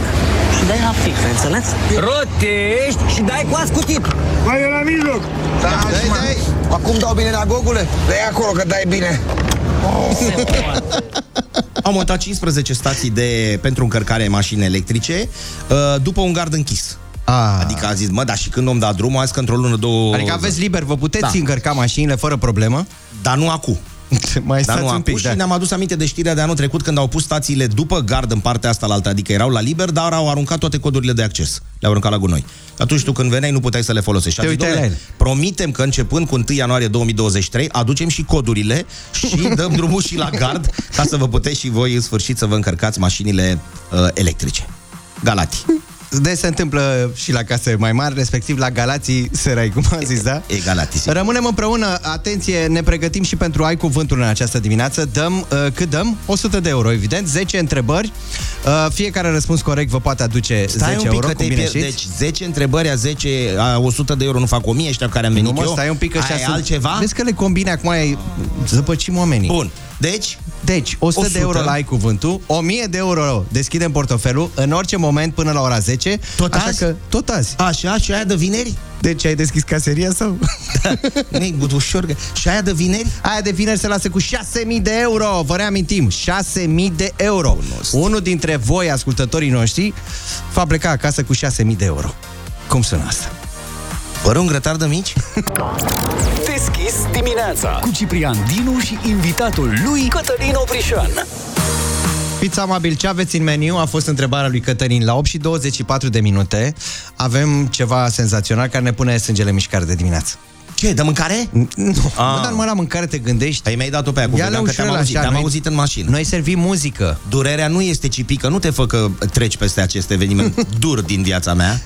și dai la fix, ai înțeles? Rotești și dai cu ascutit! Mai e la mijloc! Da, dai, dai! Acum dau bine la gogule? Dai acolo că dai bine! Au montat 15 stații de, pentru încărcare mașini electrice uh, după un gard închis. A. Adică a zis, mă, dar și când om da drumul, azi că într-o lună, două... Adică aveți liber, vă puteți Da. încărca mașinile fără problemă? Dar nu acum. mai Dar stați nu un acum pic, și da. ne-am adus aminte de știrea de anul trecut când au pus stațiile după gard în partea asta la altă, adică erau la liber, dar au aruncat toate codurile de acces. Le-au aruncat la gunoi. Atunci tu când veneai nu puteai să le folosești. Te A zis, uitai la "Dom'le, ele." promitem că începând cu 1 ianuarie 2023 aducem și codurile și dăm drumul și la gard ca să vă puteți și voi în sfârșit să vă încărcați mașinile uh, electrice. Galati. Deci se întâmplă și la case mai mari, respectiv la Galații Serai, cum am zis, da? E Galații. sigur. Rămânem împreună, atenție, ne pregătim și pentru Ai Cuvântul în această dimineață. Dăm, uh, cât dăm? 100 de euro, evident, 10 întrebări. Uh, fiecare răspuns corect vă poate aduce Stai 10 un pic euro, că cum te bine pierd. știți. Deci 10 întrebări a 10, a 100 de euro nu fac 1000 ăștia care am venit nu mă, eu. stai un pic că Aia așa e sunt- altceva? Vezi că le combine acum, ai zăpăcim oamenii. Bun. Deci? Deci, 100, 100. de euro la ai cuvântul, 1000 de euro deschidem portofelul în orice moment până la ora 10. Tot așa azi? Că, tot azi. Așa, și aia de vineri? Deci ai deschis caseria sau? Ne, ușor. că- Și aia de vineri? Aia de vineri se lasă cu 6.000 de euro. Vă reamintim, 6.000 de euro. Unul dintre voi, ascultătorii noștri, va pleca acasă cu 6.000 de euro. Cum sună asta? Fără un grătar de mici? Deschis dimineața cu Ciprian Dinu și invitatul lui Cătălin Oprișan. Fiți amabil, ce aveți în meniu? A fost întrebarea lui Cătălin. La 8 și 24 de minute avem ceva senzațional care ne pune sângele în mișcare de dimineață. Ce, de mâncare? Nu, Ah. nu dar mă la mâncare te gândești. Păi mi-ai dat-o pe aia cu Ia-le vegan, că te-am ușurel auzit, așa, te-am noi- auzit în mașină. Noi servim muzică. Durerea nu este cipică, nu te fă că treci peste acest eveniment dur din viața mea.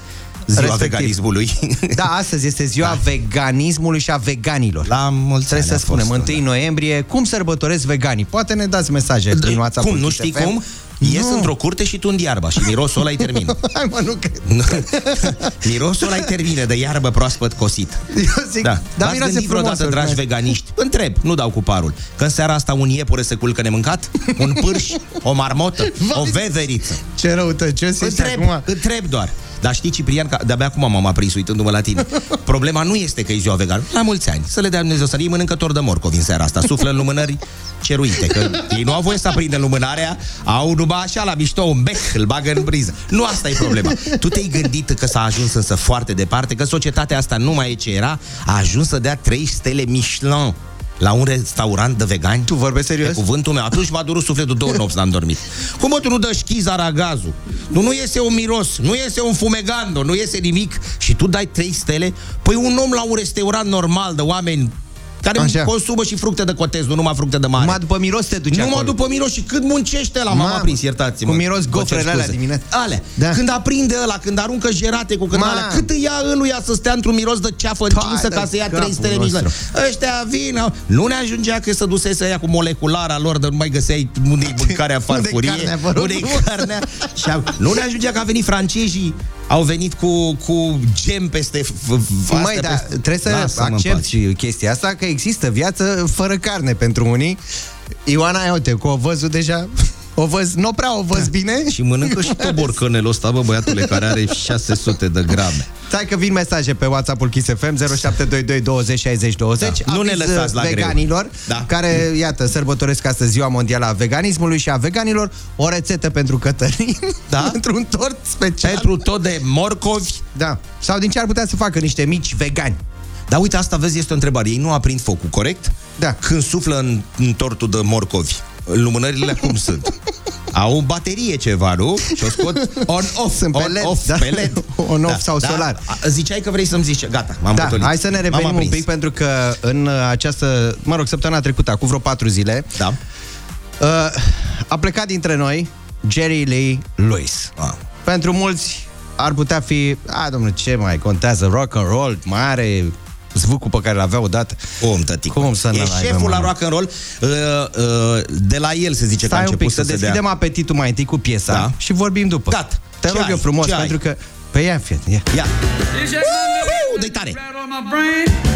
Ziua Respectiv. veganismului. Da, astăzi este ziua da. veganismului și a veganilor. La mulți Trebuie ani să a fost, spunem, 1 noiembrie, cum sărbătoresc veganii? Poate ne dați mesaje prin WhatsApp. Cum, nu știi cum? Ies într-o curte și tu în iarba și mirosul ăla-i termină. Hai mă, nu cred. mirosul ăla-i termină de iarbă proaspăt cosit. Eu zic, Da. da V-ați miroase gândit frumos. vreodată, dragi urmează. veganiști? Întreb, nu dau cu parul. Că în seara asta un iepure se culcă nemâncat? Un pârș? O marmotă? O veveriță? Ce răutăcios ești Întreb, acum. întreb doar. Dar știi, Ciprian, că de-abia acum m-am aprins uitându-mă la tine. Problema nu este că e ziua vegan. La mulți ani. Să le dea Dumnezeu să ei mâncător de morcovi în seara asta. Suflă în lumânări ceruite. Că ei nu au voie să aprindă lumânarea, au numai așa la mișto un bec, îl bagă în briză. Nu asta e problema. Tu te-ai gândit că s-a ajuns însă foarte departe, că societatea asta nu mai e ce era, a ajuns să dea 3 stele Michelin la un restaurant de vegani? Tu vorbești serios? Pe cuvântul meu. Atunci m-a durut sufletul două nopți, n-am dormit. Cum mă, tu nu dă schiza ragazul? Nu, nu iese un miros, nu iese un fumegando, nu iese nimic și tu dai trei stele? Păi un om la un restaurant normal de oameni care Așa. consumă și fructe de cotez, nu numai fructe de mare. Numai după miros te duci Numai acolo. după miros și cât muncește la Mamă, m-am aprins, iertați-mă. cu miros Vă cer gofrele alea scuze. dimineața. Alea. Da. Când aprinde ăla, când aruncă jerate cu când Ma. alea, cât îi ia ăluia să stea într-un miros de ceafă încinsă de ca să ia capul trei stele nostru. Michelin. Ăștia vin, au- nu ne ajungea că să dusese ea cu moleculara lor, de nu mai găseai unde-i mâncarea în Unde-i farfurie, carnea, vă rog unde-i frumos? carnea. Și au, nu ne ajungea că a venit francezii, au venit cu, cu gem peste f- f- Măi, astea da, peste- trebuie să Lasă-mă în accepti pace. chestia asta, că există viață fără carne pentru unii. Ioana, ia uite, cu o văzul deja... O văz, nu prea o văz bine. Și mănâncă și tot borcanelul ăsta, bă, băiatule, care are 600 de grame. Stai că vin mesaje pe WhatsApp-ul Kiss FM 0722 20 60 20 Da. Nu ne Aviz, lăsați la greu. veganilor Da. care, iată, sărbătoresc astăzi ziua mondială a veganismului și a veganilor o rețetă pentru Cătălin Da? pentru un tort special. Pentru tot de morcovi. Da. Sau din ce ar putea să facă niște mici vegani. Dar uite, asta vezi, este o întrebare. Ei nu aprind focul, corect? Da. Când suflă în, în tortul de morcovi, lumânările cum sunt? Au o baterie ceva, nu? Și o scot on-off, Sunt pe on-off, LED, da. pe LED. On-off sau solar. A, Ziceai că vrei să-mi zici, gata, m-am Da, potolit. hai să ne M-am revenim un aprins. pic pentru că în această, mă rog, săptămâna trecută, acum vreo patru zile, Da. uh, a plecat dintre noi Jerry Lee Lewis. Ah. Pentru mulți ar putea fi, a, domnule, ce mai contează, rock and roll, mai are zvâcul pe care l-avea odată. Om, tătică. Cum să e n-aibă, șeful la mă? rock and roll. Uh, uh, de la el se zice că a Stai un început pic, să să se deschidem dea. apetitul mai întâi cu piesa Da. și vorbim după. Gata. Te Ce rog ai? eu frumos, Ce ai? pentru că... Pe ia, fie, ia. Ia. Uhu, dă-i tare.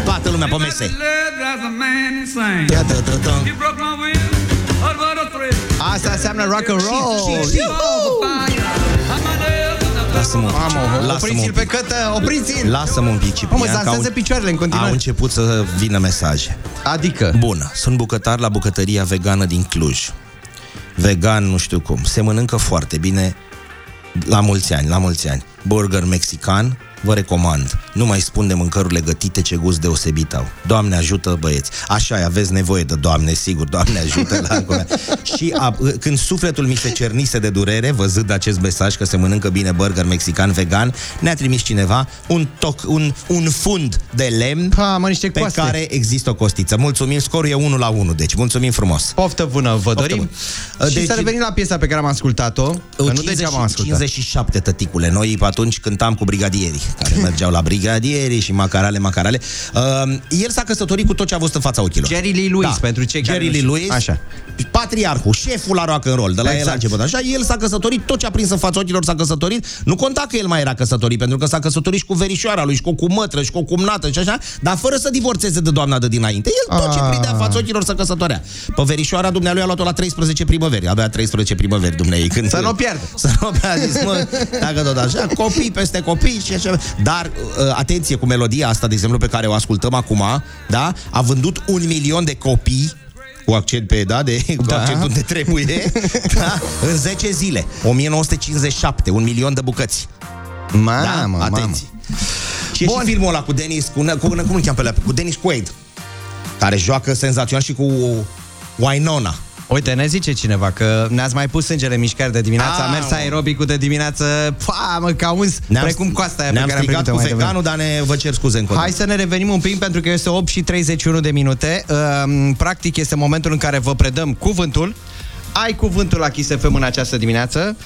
Toată lumea pe mese. Ia, dă, dă, dă. Asta înseamnă rock and roll. Lasă-mă un pic. Mamă, Lasă-mă opriți-l un pe pic. cătă, opriți-l! Lasă-mă un pic, Ciprian, Mamă, că au, dansează picioarele în continuare. au început să vină mesaje. Adică? Bună, sunt bucătar la bucătăria vegană din Cluj. Vegan, nu știu cum. Se mănâncă foarte bine la mulți ani, la mulți ani. Burger mexican, vă recomand. Nu mai spun de mâncărurile gătite ce gust deosebit au. Doamne ajută băieți. Așa e, aveți nevoie de Doamne, sigur, Doamne ajută la acolo. Și a, când sufletul mi se cernise de durere, văzând acest mesaj că se mănâncă bine burger mexican vegan, ne-a trimis cineva un, toc, un, un fund de lemn ha, mă, niște pe coaste. care există o costiță. Mulțumim, scorul e 1 la 1, deci mulțumim frumos. Poftă bună, vă Poftă dorim. bună. Și Deci- să revenim la piesa pe care am ascultat-o, că nu 50 degeaba am ascultat. 57, tăticule. Noi pe atunci cântam cu brigadierii, care mergeau la brigadierii și macarale, macarale. Uh, el s-a căsătorit cu tot ce a văzut în fața ochilor. Jerry Lee Lewis, pentru cei care Jerry nu Lee știu. Lewis, Așa. patriarhul, șeful la rock and roll, de la Exact. el a început. Așa, el s-a căsătorit, tot ce a prins în fața ochilor s-a căsătorit. Nu conta că el mai era căsătorit, pentru că s-a căsătorit și cu verișoara lui, și cu o cumătră, și cu o cumnată și așa, dar fără să divorțeze de doamna de dinainte. El tot ce Ah. prindea în fața ochilor să căsătorea. Pe verișoara dumnealui a luat-o la 13 primăveri. Avea 13 primăveri dumnei. Când Să nu o pierdă. Să nu o pierdă. A zis, mă, dacă tot așa, copii peste copii și așa. Dar, uh, atenție, cu melodia asta, de exemplu, pe care o ascultăm acum, da? A vândut un milion de copii cu accent pe, da, de, cu Da. accent unde trebuie, da, în 10 zile. 1957, un milion de bucăți. Mamă, da? mamă. Atenție. Și e și filmul ăla cu Denis, cu, cu, cum îl cheamă pe ăla? Cu Denis Quaid, care joacă senzațional și cu Winona. Uite, ne zice cineva că ne-ați mai pus sângele în mișcare de dimineață, a, A, mers aerobicul de dimineață, pa, mă, ca uns, precum coasta aia pe ne-am care am strigat primit-o cu mai devreme. veganul, dar ne vă cer scuze încă o Hai dată. să ne revenim un pic pentru că este 8 și 31 de minute. Um, Practic este momentul în care vă predăm cuvântul. Ai cuvântul la Kiss FM în această dimineață.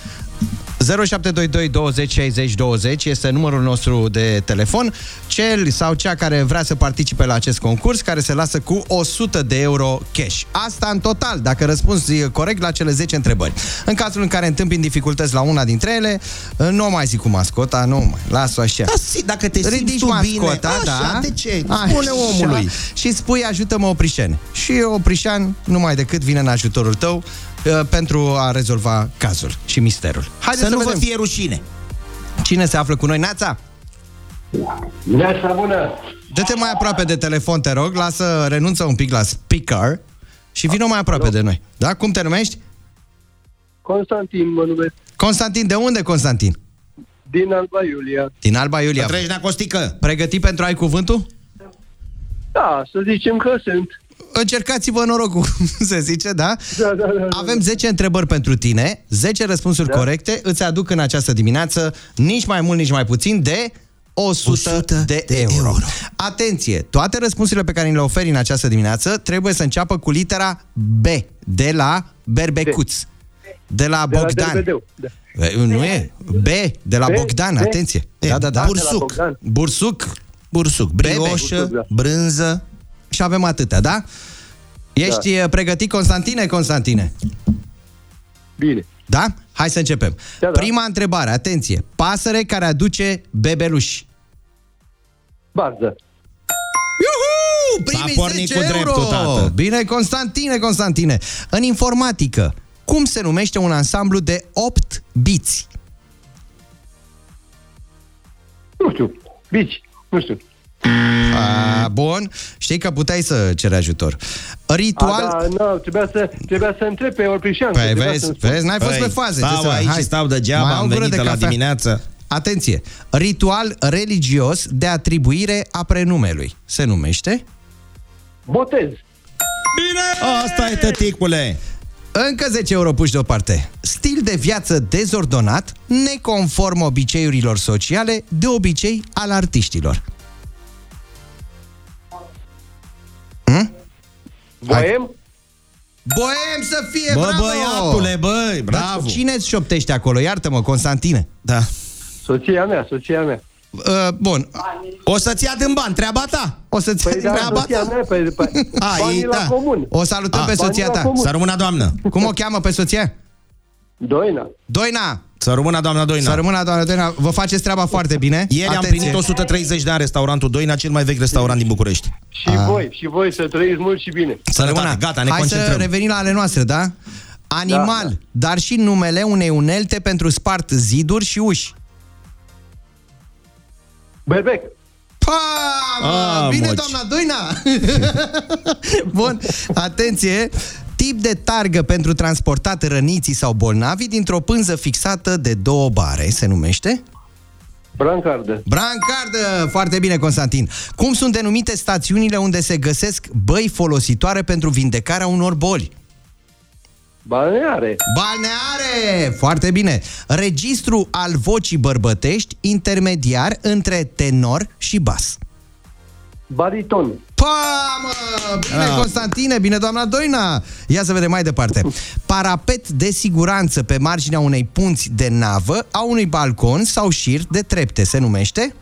0722 20 60 20 este numărul nostru de telefon. Cel sau cea care vrea să participe la acest concurs, care se lasă cu 100 de euro cash. Asta în total, dacă răspunzi corect la cele 10 întrebări. În cazul în care întâmpini dificultăți la una dintre ele, nu o mai zic cu mascota, nu mai, las-o așa. Da, si, dacă te simți Ridici tu bine, mascota, așa, da? de ce? Așa. Spune omului. Și spui, ajută-mă Oprișen. Și Oprișan, numai decât vine în ajutorul tău uh, pentru a rezolva cazul și misterul. Haideți Să nu vă vedem. fie rușine. Cine se află cu noi? Neața? Neața bună! Dă-te mai aproape de telefon, te rog, lasă, renunță un pic la speaker și vină mai aproape de noi. Da? Cum te numești? Constantin mă numesc. Constantin, de unde Constantin? Din Alba Iulia. Din Alba Iulia. Treci la costică. Pregătit pentru ai cuvântul? Da, să zicem că sunt. Încercați-vă norocul, cum se zice, da? Da, da, da. da. Avem 10 întrebări pentru tine, 10 răspunsuri da. corecte, îți aduc în această dimineață nici mai mult, nici mai puțin de 100, 100 de, de euro. euro. Atenție, toate răspunsurile pe care ni le oferi în această dimineață trebuie să înceapă cu litera B, de la Berbecuț, de la De la Bogdan. Derbedeu, da. E, Nu e? B, de la B, Bogdan, B. atenție. Da, da, da. de la Bursuc. Bogdan. Bursuc. Bursuc, brioșă, Bursuc, da. brânză. Și avem atâtea, da? Ești da. pregătit, Constantine, Constantine? Bine. Da? Hai să începem. Da, da. Prima întrebare, atenție. Pasăre care aduce bebeluși. Barză. Iuhu! Primii S-a pornit 10 cu euro! dreptul, tată. Bine, Constantine, Constantine. În informatică, cum se numește un ansamblu de 8 biți? Nu știu. Bici. Nu știu. A, bun. Știi că puteai să ceri ajutor. Ritual... A, da, nu, trebuia să, trebuia să întreb pe Orprișan. Păi trebuia vezi, să-mi spun. vezi, n-ai fost Păi, pe faze. stau ce să- aici și stau degeaba, Mai au am gură venit de la cafea. dimineață. Atenție! Ritual religios de atribuire a prenumelui. Se numește? Botez. Asta e tăticule. Încă 10 euro puși deoparte. Stil de viață dezordonat, neconform obiceiurilor sociale, de obicei al artiștilor. Boem? Boem să fie, Bă, bravo! băiatule, băi, bravo. Cine îți șoptește acolo? Iartă-mă, Constantine. Da. Soția mea, soția mea. Uh, bun. O să-ți ia din bani, treaba ta. O să-ți Păi da, treaba soția ta. mea, păi, păi, A, banii ei, la da. comun. O salutăm A, pe soția banii la ta. comun. Să rămână doamnă. Cum o cheamă pe soția? Doina. Doina! Să rămână doamna Doina. Să rămână, doamna Doina. Vă faceți treaba foarte bine. Ieri am Atenție. primit 130 de ani restaurantul Doina, cel mai vechi restaurant din București. Și voi, și voi să trăiți mult și bine. Sănătate, gata, ne Hai să concentrăm. revenim la ale noastre, da? Animal, Da, dar și numele unei unelte pentru spart ziduri și uși. Berbec. Pa! Ah, Bine, moci. doamna Doina! Bun, atenție! Tip de targă pentru transportat răniții sau bolnavi dintr-o pânză fixată de două bare se numește? Brancardă. Brancardă! Foarte bine, Constantin. Cum sunt denumite stațiunile unde se găsesc băi folositoare pentru vindecarea unor boli? Balneare. Balneare! Foarte bine. Registru al vocii bărbătești intermediar între tenor și bas. Bariton. Pa, mă! Bine, Ah. Constantine, bine, doamna Doina! Ia să vedem mai departe. Parapet de siguranță pe marginea unei punți de navă, a unui balcon sau șir de trepte se numește?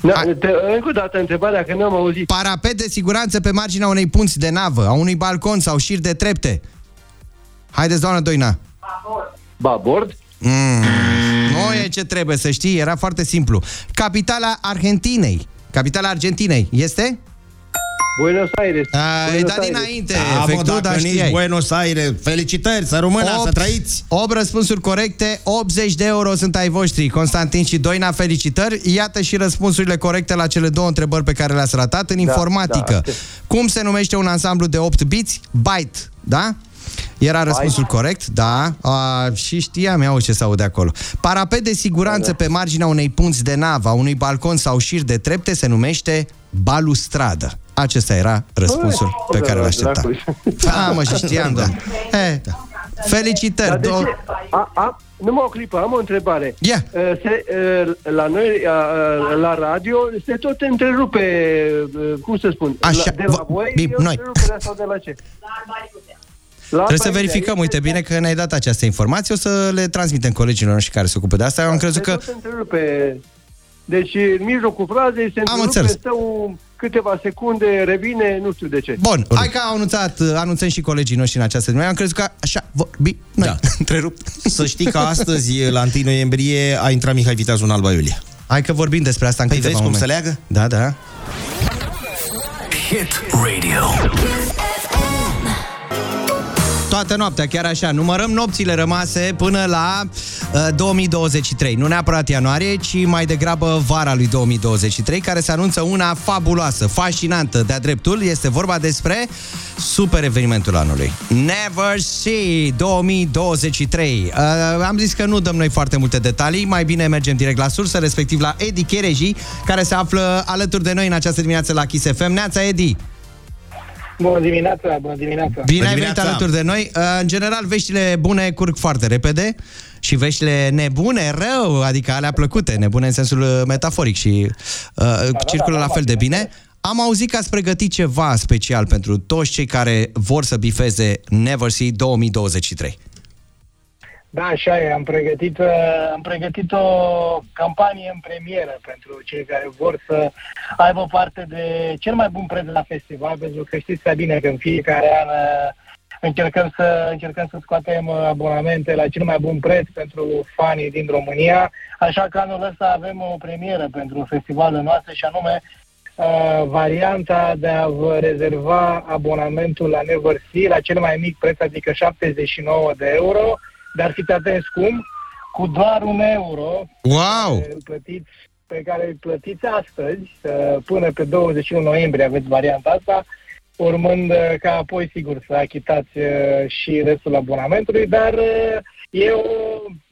Da, te, încă o dată întrebarea, că n-am auzit. Parapet de siguranță pe marginea unei punți de navă, a unui balcon sau șir de trepte. Haideți, doamna Doina. Babord. Mm, nu e ce trebuie să știi, era foarte simplu. Capitala Argentinei. Capitala Argentinei este? Buenos Aires. Ai Buenos dat Aires. dinainte, Da, mă, efectul, dacă dar nici știai. Buenos Aires. Felicitări, să rămână, să Opt- trăiți. 8 răspunsuri corecte, 80 de euro sunt ai voștri. Constantin și Doina, felicitări. Iată și răspunsurile corecte la cele două întrebări pe care le-ați ratat în informatică. da. Cum se numește un ansamblu de 8 biți? Byte, da? Era răspunsul corect, da. A, și știam, iau ce se aude acolo. Parapet de siguranță pe marginea unei punți de navă, a unui balcon sau șir de trepte se numește balustradă. Acesta era răspunsul pe care l-așteptam. Da, mă, și știam, da. E, felicitări. Dar de două- ce? A, a, numai o clipă, am o întrebare. Ia. Uh, Se, uh, la noi, uh, la radio, se tot întrerupe, uh, cum să spun, Așa, la, de la vă- voi, bine, e o noi. întrerupere sau de la ce? La Trebuie să Alba Iulia, verificăm, este- uite bine că ne-ai dat această informație, o să le transmitem colegilor noștri care se ocupă de asta. Eu am crezut se că... tot întrerupe. Deci, în mijlocul frazei se întrerupe, înțeles. stă un, câteva secunde, revine, nu știu de ce. Bun, hai că au anunțat, anunțăm și colegii noștri în această dimineață. Am crezut că așa vorbi noi. Da. Întrerupt. Să știi că astăzi, la 1 noiembrie, a intrat Mihai Viteazu în Alba Iulia. Hai că vorbim despre asta în Păi câteva vezi cum momente. se leagă? Da, da. Hit Radio. Toată noaptea, chiar așa. Numărăm nopțile rămase până la uh, 2023. Nu neapărat ianuarie, ci mai degrabă vara lui 2023, care se anunță una fabuloasă, fascinantă de-a dreptul. Este vorba despre super evenimentul anului. Never See 2023. Uh, am zis că nu dăm noi foarte multe detalii, mai bine mergem direct la sursă, respectiv la Edi Chereji, care se află alături de noi în această dimineață la Kiss FM. Neața, Edi! Bună dimineața, bună dimineața. Bine ai venit alături de noi. Uh, În general, veștile bune curg foarte repede și veștile nebune, rău, adică alea plăcute, nebune în sensul uh, metaforic și uh, circulă da, la fel de bine. Am auzit că ați pregătit ceva special pentru toți cei care vor să bifeze Never See 2023. Da, așa e. Am pregătit, uh, am pregătit o campanie în premieră pentru cei care vor să aibă parte de cel mai bun preț la festival, pentru că știți prea bine că în fiecare an uh, încercăm să, încercăm să scoatem uh, abonamente la cel mai bun preț pentru fanii din România, așa că anul ăsta avem o premieră pentru festivalul nostru și anume uh, varianta de a vă rezerva abonamentul la Never See la cel mai mic preț, adică 79 de euro, dar fiți atenți cum, cu doar un euro Wow! îl plătiți, pe care îl plătiți astăzi, uh, până pe 21 noiembrie aveți varianta asta, urmând uh, ca apoi, sigur, să achitați uh, și restul abonamentului, dar uh, e o,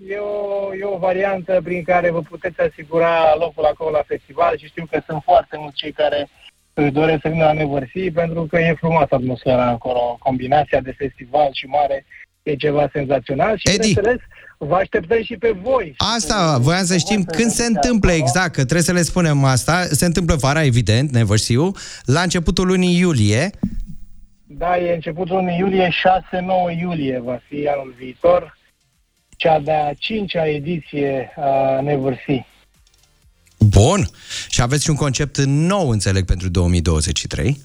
e, o, e o variantă prin care vă puteți asigura locul acolo la festival și știu că sunt foarte mulți cei care își doresc să vină la Neversea pentru că e frumoasă atmosfera acolo, combinația de festival și mare e ceva senzațional și, Edi. bineînțeles, vă așteptăm și pe voi. Asta, voiam să știm când se întâmplă exact, că trebuie să le spunem asta. Se întâmplă vara, evident, Never See You, la începutul lunii iulie. Da, e începutul lunii iulie, 6-9 iulie va fi anul viitor, cea de-a cincea ediție a Never See. Bun. Și aveți și un concept nou, înțeleg, pentru 2023.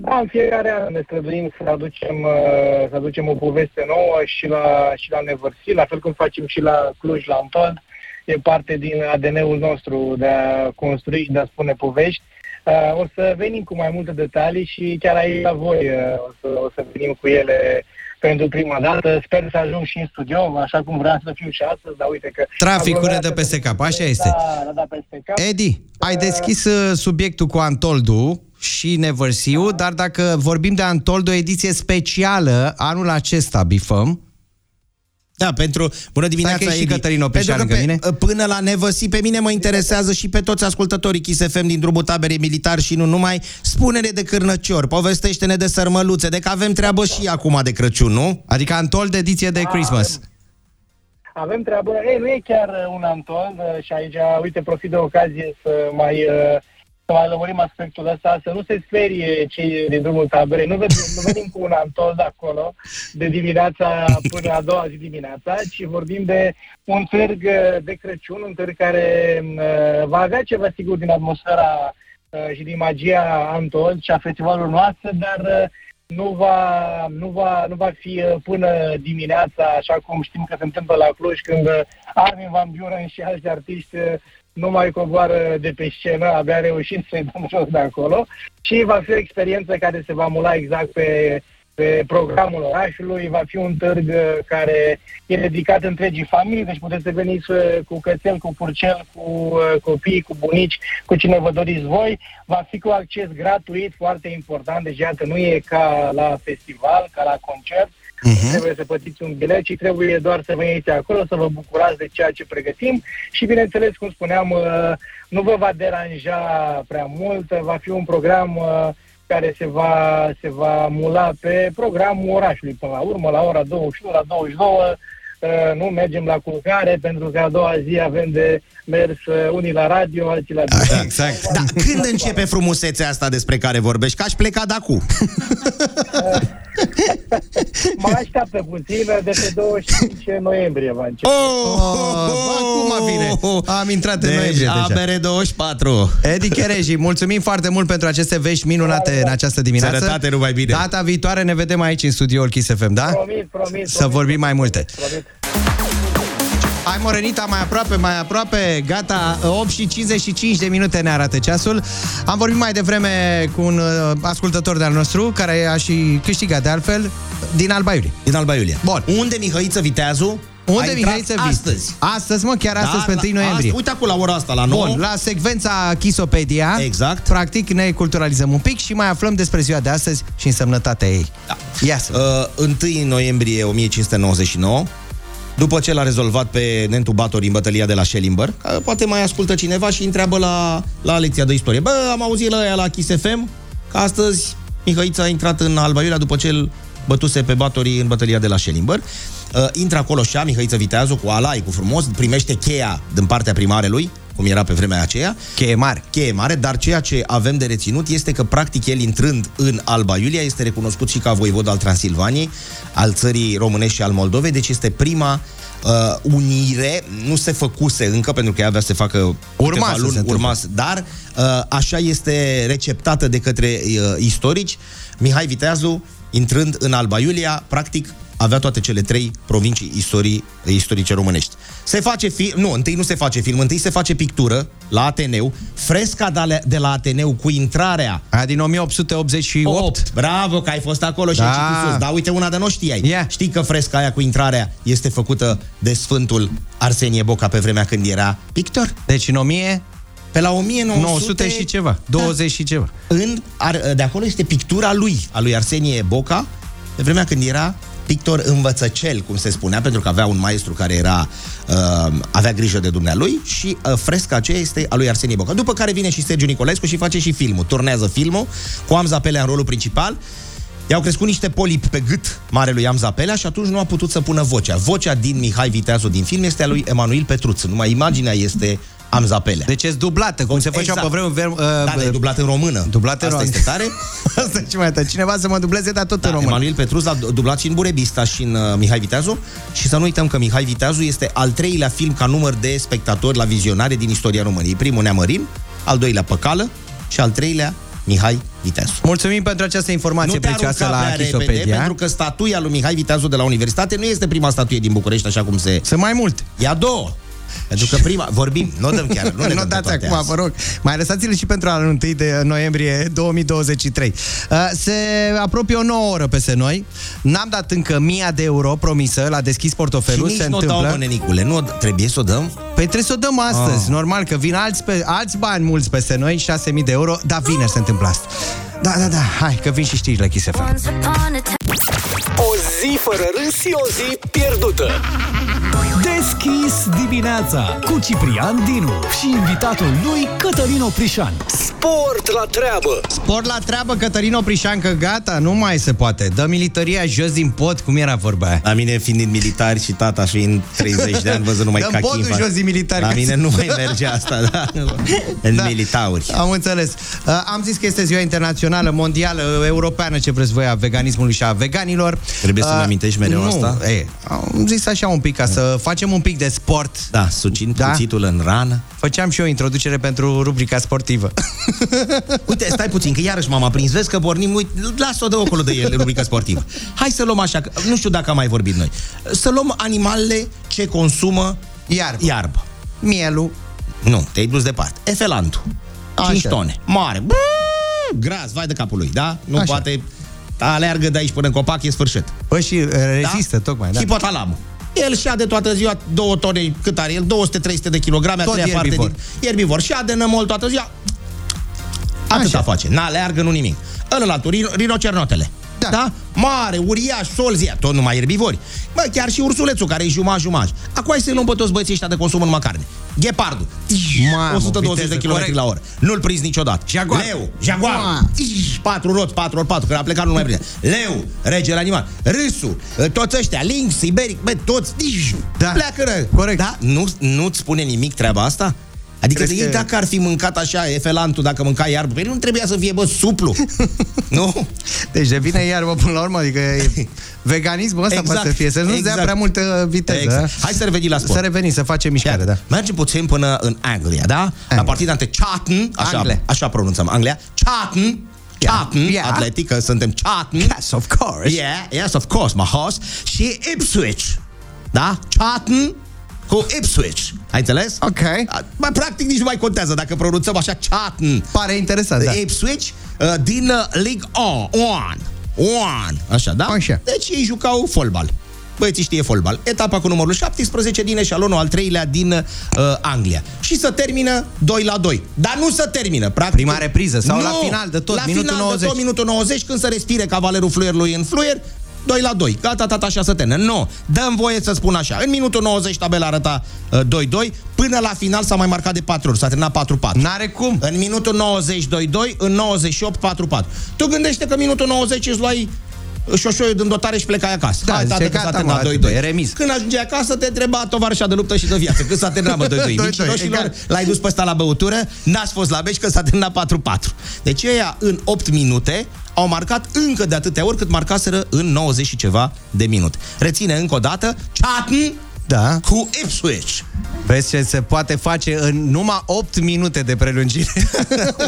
Da, în fiecare an ne străduim să aducem, uh, să aducem o poveste nouă și la, și la Never See, la fel cum facem și la Cluj, la Antold. E parte din ADN-ul nostru de a construi și de a spune povești. Uh, o să venim cu mai multe detalii și chiar aici la voi uh, o, să, o să venim cu ele pentru prima dată. Sper să ajung și în studio, așa cum vreau să fiu și astăzi, dar uite că... Traficul ne dă peste cap, așa este. Da, ne dă peste cap. Edi, ai deschis uh, subiectul cu Antoldu și Never See You, dar dacă vorbim de Antoldu, o ediție specială, anul acesta bifăm, Da, pentru bună dimineața, Dacă e și Edi. Cătălin Oprișan Pentru că lângă pe, până la nevăsi, pe mine mă interesează și pe toți ascultătorii Kiss FM din drumul taberei militar și nu numai. Spune-ne de cârnăciori, povestește-ne de sărmăluțe, de că avem treabă și acum de Crăciun, nu? Adică Antol de ediție de Christmas. Avem treabă, ei, nu e chiar uh, un Anton uh, și aici, uite, profit de ocazie să mai, uh, să mai lămurim aspectul ăsta, să nu se sperie cei din drumul taberei. Nu venim, nu venim cu un Anton de acolo, de dimineața până a doua zi dimineața, ci vorbim de un târg uh, de Crăciun, un târg care uh, va avea ceva sigur din atmosfera uh, și din magia Antol și a festivalului noastră, dar uh, nu va, nu, va, nu va fi uh, până dimineața, așa cum știm că se întâmplă la Cluj, când uh, Armin Van Buren și alți artiști uh, nu mai coboară de pe scenă, abia reușim să-i dăm jos de acolo. Și va fi o experiență care se va mula exact pe, pe programul orașului, va fi un târg uh, care e dedicat întregii familii, deci puteți să veniți uh, cu cățel, cu purcel, cu uh, copii, cu bunici, cu cine vă doriți voi. Va fi cu acces gratuit, foarte important, deci iată, nu e ca la festival, ca la concert, uh-huh. trebuie să plătiți un bilet, ci trebuie doar să veniți acolo, să vă bucurați de ceea ce pregătim și, bineînțeles, cum spuneam, uh, nu vă va deranja prea mult, va fi un program uh, care se va, se va mula pe programul orașului până la urmă, la ora 21, la 22, uh, nu mergem la culcare pentru că a doua zi avem de mers uh, unii la radio, alții la Exact. Da, când începe frumusețea asta despre care vorbești? Că aș pleca de acum. Mă așteaptă puțin, de pe 25 noiembrie va începe. Oh, acum vine. Am intrat în Deci, noiembrie deja. ABR 24. Edi Chereji, mulțumim foarte mult pentru aceste vești minunate în această dimineață. Sănătate, numai bine. Data viitoare ne vedem aici în studioul Kiss FM, da? Promit, promit. Să vorbim mai multe. Promit. Hai Morenita, mai aproape, mai aproape, gata, 8 și 55 de minute ne arată ceasul. Am vorbit mai devreme cu un uh, ascultător de-al nostru, care a și câștigat de altfel, din Alba Iulie. Din Alba Iulie. Bun. Unde Mihăiță Viteazu? Unde a intrat Mihaiță Vit? Astăzi. Astăzi, mă, chiar astăzi, Da, pe 1 la- noiembrie. asta- uite acolo la ora asta, la 9. Bun, la secvența Chisopedia. Exact. Practic ne culturalizăm un pic și mai aflăm despre ziua de astăzi și însemnătatea ei. Da. Ia să. Uh, 1 noiembrie 1599, după ce l-a rezolvat pe Nentu Batori în bătălia de la Schellimber, că poate mai ascultă cineva și întreabă la, la lecția de istorie. Bă, am auzit la ea la Kiss FM că astăzi Mihăița a intrat în Alba Iulia după ce îl bătuse pe Batori în bătălia de la Schellimber. Uh, intră acolo și Mihăiță Viteazu cu alai, cu frumos, primește cheia din partea primarelui, cum era pe vremea aceea. Cheie mare. Cheie mare, dar ceea ce avem de reținut este că, practic, el intrând în Alba Iulia, este recunoscut și ca voivod al Transilvaniei, al țării românești și al Moldovei, deci este prima uh, unire, nu se făcuse încă, pentru că ea avea să se facă Urma câteva să se luni, întâmple. urma să- dar uh, așa este receptată de către uh, istorici. Mihai Viteazu, intrând în Alba Iulia, practic avea toate cele trei provincii istorii, istorice românești. Se face film, nu, întâi nu se face film, întâi se face pictură la Ateneu, fresca de la, de la Ateneu cu intrarea Aia din 1888. 8. Bravo că ai fost acolo și Da. ai citit sus. Da, uite, una de nu știai. Ia. Știi că fresca aia cu intrarea este făcută de Sfântul Arsenie Boca pe vremea când era pictor? Deci în 1000... Pe la 1900 900 și ceva, 20 și ceva. În, ar, de acolo este pictura lui, a lui Arsenie Boca, pe vremea când era pictor învățăcel, cum se spunea, pentru că avea un maestru care era uh, avea grijă de dumnealui și uh, fresca aceea este a lui Arsenie Boca. După care vine și Sergiu Nicolescu și face și filmul, turnează filmul cu Amza Pelea în rolul principal. I-au crescut niște polipi pe gât marelui Amza Pelea și atunci nu a putut să pună vocea. Vocea din Mihai Viteazu din film este a lui Emanuel Petruț. Numai imaginea este Amza Pelea. Deci e dublată, cum se făcea Exact. pe vremuri... Ver, uh, Da, dar e dublat în română. Dublat în Asta română. este tare. Asta ce mai tare. Cineva să mă dubleze, dar tot Da, în română. Emanuel Petrus l-a dublat și în Burebista și în uh, Mihai Viteazu și să nu uităm că Mihai Viteazu este al treilea film ca număr de spectatori la vizionare din istoria României. Primul Neamărin, al doilea Păcală și al treilea Mihai Viteazu. Mulțumim pentru această informație Nu te prețioasă arunca la prea repede, Chisopedia. pentru că statuia lui Mihai Viteazu de la Universitate nu este prima statuie din București, așa cum se... Sunt mai multe. E a doua. Pentru că prima, vorbim, nu o dăm chiar, nu ne nu dăm pe dați toate acum, azi. vă rog. Mai lăsați-le și pentru anul 1 de noiembrie 2023. Uh, Se apropie o nouă oră peste noi. N-am dat încă 1000 de euro promisă, l-a deschis Și portofelul, nici se nu o întâmplă. dau, mă, nenicule, nu, o- trebuie să o dăm? Păi trebuie să o dăm astăzi, Ah. normal, că vin alți, pe, alți bani mulți peste noi, 6000 de euro, dar vineri se întâmplă asta. Da, da, da, hai, că vin și știrile Kiss FM. O zi zi fără râs și o zi pierdută. Deschis dimineața cu Ciprian Dinu și invitatul lui Cătălin Oprișan. Sport la treabă! Sport la treabă, Cătălin Oprișan, că gata, nu mai se poate. Dă militaria jos din pod, cum era vorba aia. La mine fiind militar și tata fiind 30 de ani, văzut numai Dăm cachi. podul în față. jos din militari, La ca mine să- nu mai merge asta, da. În Da. militauri. Am înțeles. Uh, am zis că este ziua internațională, mondială, europeană, ce vreți voi, a veganismului și a veganilor. Trebuie să-mi Uh, amintești mereu nu, asta? E, am zis așa un pic, ca să facem un pic de sport. Da, sucint Da? cuțitul în rană. Făceam și eu o introducere pentru rubrica sportivă. Uite, stai puțin, că iarăși m-am aprins. Vezi că pornim, uite, lasă-o de acolo de el, rubrica sportivă. Hai să luăm așa, că nu știu dacă am mai vorbit noi. Să luăm animalele ce consumă Iarbă. iarbă. Mielul. Nu, te-ai dus departe. Efelantul. 5 Așa. tone. Mare. Bă, Gras, vai de capul lui, da? Nu Așa. poate... Aleargă de aici până în copac, e sfârșit. Păi și uh, rezistă, tocmai, da. Hipotalamul. El șade toată ziua, două tone, cât are el? 200-300 de kilograme, a Tot treia parte ierbivor. din ierbivor. Șade nămol toată ziua, Atâta face. N-aleargă, nu nimic. Ălălatul, rino, rinocernotele. Da. da? Mare, uriaș, solzia, tot numai erbivori. Bă, chiar și ursulețul, care e jumaj-jumaj. Acum hai să-i luăm pe toți băieții ăștia de consum numai carne. Ghepardul. Mamă, 120 de viteză, km corect. la oră. Nu-l prinzi niciodată. Jaguar. Leu, jaguar. Mamă. 4 roți, 4 ori 4, că a plecat nu mai prinde. Leu, regele animal. Râsul, toți ăștia, lynx, siberic, bă, toți. Da. Pleacă, ră. Corect. Da? Nu, nu-ți spune nimic treaba asta? Adică Crezi ei, că- dacă ar fi mâncat așa efelantul, dacă mânca iarbă, păi nu trebuia să fie, bă, suplu. nu? Deci devine iarbă până la urmă, adică e veganismul ăsta Exact, poate să fie, să nu-ți dea exact. prea multă viteză. Exact. Hai să revenim la sport. Să revenim, să facem mișcare, da. Mergem puțin până în Anglia, da? La partida între Charlton, așa, Anglia. așa pronunțăm Anglia, Charlton, Charlton, Yeah. atletică, suntem Charlton. Yes, of course. Yeah, yes, of course, my horse. Și Ipswich, da? Charlton cu Ipswich. Ai înțeles? Ok. Mai practic nici nu mai contează dacă pronunțăm așa Charlton. Pare interesant, da. Ipswich uh, din uh, League O- One. One. Așa, da? Așa. Deci ei jucau fotbal. Băieții știe fotbal. Etapa cu numărul 17 din eșalonul al treilea din uh, Anglia. Și să termină 2 la 2. Dar nu să termină, practic. Prima repriză sau nu, la final de tot, la minutul final 90. de tot, minutul 90, când să respire cavalerul fluierului în fluier, 2 la 2. Gata, tata, așa să termină. Nu. Dăm voie să spun așa. În minutul 90 tabela arăta uh, 2-2. Până la final s-a mai marcat de 4 ori. S-a terminat 4-4. N-are cum. În minutul 90 2-2, în 98 4-4. Tu gândește că în minutul 90 îți luai șoșoiul din dotare și plecai acasă. Da, Hai, tată, zice, că s-a gata, terminat mă, 2-2. e remis. Când ajungeai acasă, te întreba tovarășa de luptă și de viață. Când s-a terminat, mă, 2-2. 2-2, Mincinoșilor, egal. l-ai dus pe ăsta la băutură, n-ați fost la beci că s-a terminat 4-4. Deci ăia, în 8 minute, au marcat încă de atâtea ori cât marcaseră în 90 și ceva de minute. Reține încă o dată, Charlton Da. cu Ipswich. Vezi ce se poate face în numai 8 minute de prelungire.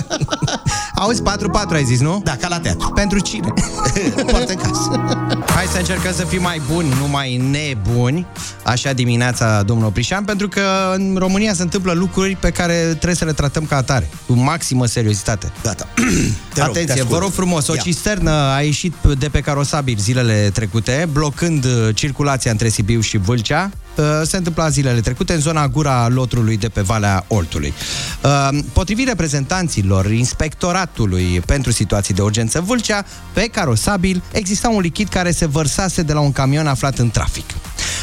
Auzi, 4-4 ai zis, nu? Da, ca la teatru. Pentru cine? Poartă în casă. Hai să încercăm să fim mai buni, nu mai nebuni, așa dimineața, domnul Oprișan, pentru că în România se întâmplă lucruri pe care trebuie să le tratăm ca atare, cu maximă seriozitate. Gata. Te rog, te Atenție, ascult. vă rog frumos, o Ia. cisternă a ieșit de pe carosabil zilele trecute, blocând uh, circulația între Sibiu și Vâlcea. Uh, Se întâmpla zilele trecute în zona gura lotrului de pe Valea Oltului. Uh, Potrivit reprezentanților Inspectoratului pentru situații de urgență Vâlcea, pe carosabil exista un lichid care se vărsase de la un camion aflat în trafic.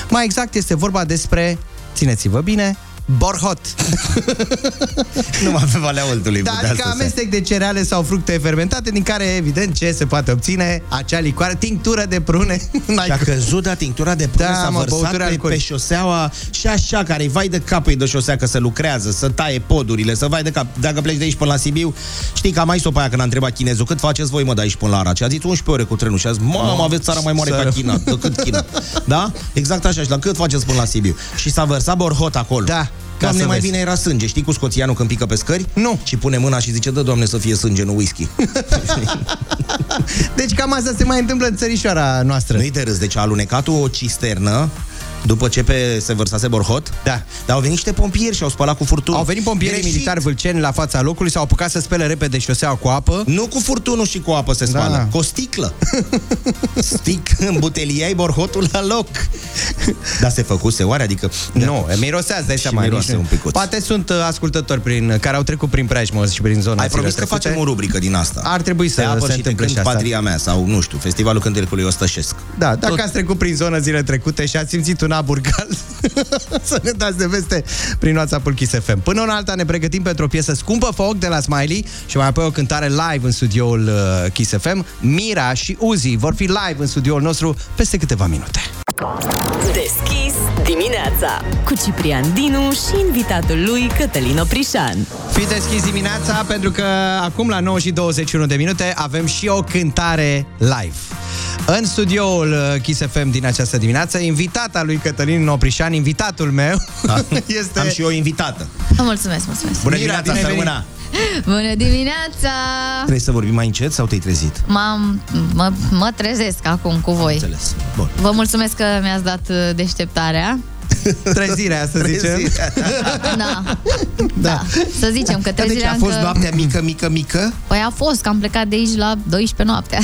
Mai exact este vorba despre, țineți-vă bine, borhot. Numai pe Valea Oltului Da, putea adică să se- amestec de cereale sau fructe fermentate din care, evident, ce se poate obține? Acea licoare, tinctură de prune. N-ai Și a cum. căzut, da, tinctura de prune Da, s-a mă, vărsat băuturi pe, pe alcoolice. șoseaua și așa, care vai de capul de șosea, că se lucrează, să taie podurile, să vai de cap. Dacă pleci de aici până la Sibiu, știi că am mai sopa aia când a întrebat chinezul, cât faceți voi, mă, de aici până la Araci? A zis 11 ore cu trenul și a zis, mamă, aveți țara mai mare ca Țară. China, decât China. Da? Exact așa, și la cât faceți până la Sibiu? Și s-a vărsat borhot acolo. Da, ca Doamne, să mai vezi. bine era sânge. Știi cu scoțianul când pică pe scări? Nu. Și pune mâna și zice, dă, Doamne, să fie sânge, nu whisky. Deci cam asta se mai întâmplă în țărișoara noastră. Nu-i de râs, deci a alunecat o cisternă După ce pe se vărsase borhot? Da. Dar au venit niște pompieri și au spălat cu furtunul. Au venit pompierii Greșit. militari vâlceni la fața locului, s-au apucat să spele repede șoseaua cu apă. Nu cu furtunul și cu apă se spală, Da. cu o sticlă. Stic, îmbuteliai borhotul la loc. Dar se făcuse oare? Adică... Nu, mirosează, dai Și seama. miroase nici nu- un picuț. Poate sunt uh, ascultători prin, care au trecut prin preajmă și prin zona Ai promis că zilele trecute. facem o rubrică din asta. Ar trebui să Pe apă se și întâmple când și asta. patria mea sau, nu știu, Festivalul Cântecului Ostășesc. Da, dacă Tot- ați trecut prin zonă zile trecute și ați simțit un abur cald, să ne dați de veste prin WhatsApp-ul Kiss FM. Până în alta ne pregătim pentru o piesă scumpă, Foc de la Smiley și mai apoi o cântare live în studioul uh, Kiss FM. Mira și Uzi vor fi live în studioul nostru peste câteva minute. Deschis dimineața cu Ciprian Dinu și invitatul lui Cătălin Oprișan. Fi deschis dimineața pentru că acum la 9 și 21 de minute avem și o cântare live. În studioul uh, Kiss FM din această dimineață, invitata lui Cătălin Oprișan, invitatul meu, este... Am și o invitată. Vă mulțumesc, mulțumesc. Bună Mira, dimineața, bine ai sărmâna! Bună dimineața! Trebuie să vorbim mai încet sau te-ai trezit? M-am, mă, mă trezesc acum cu voi. Înțeles. Bun. Vă mulțumesc că mi-ați dat uh, deșteptarea. Trezirea, să zicem. Trezirea. Da. da. Să zicem că Dar deci trezirea a fost încă... noaptea mică, mică, mică? Păi a fost, că am plecat de aici la 12 noaptea.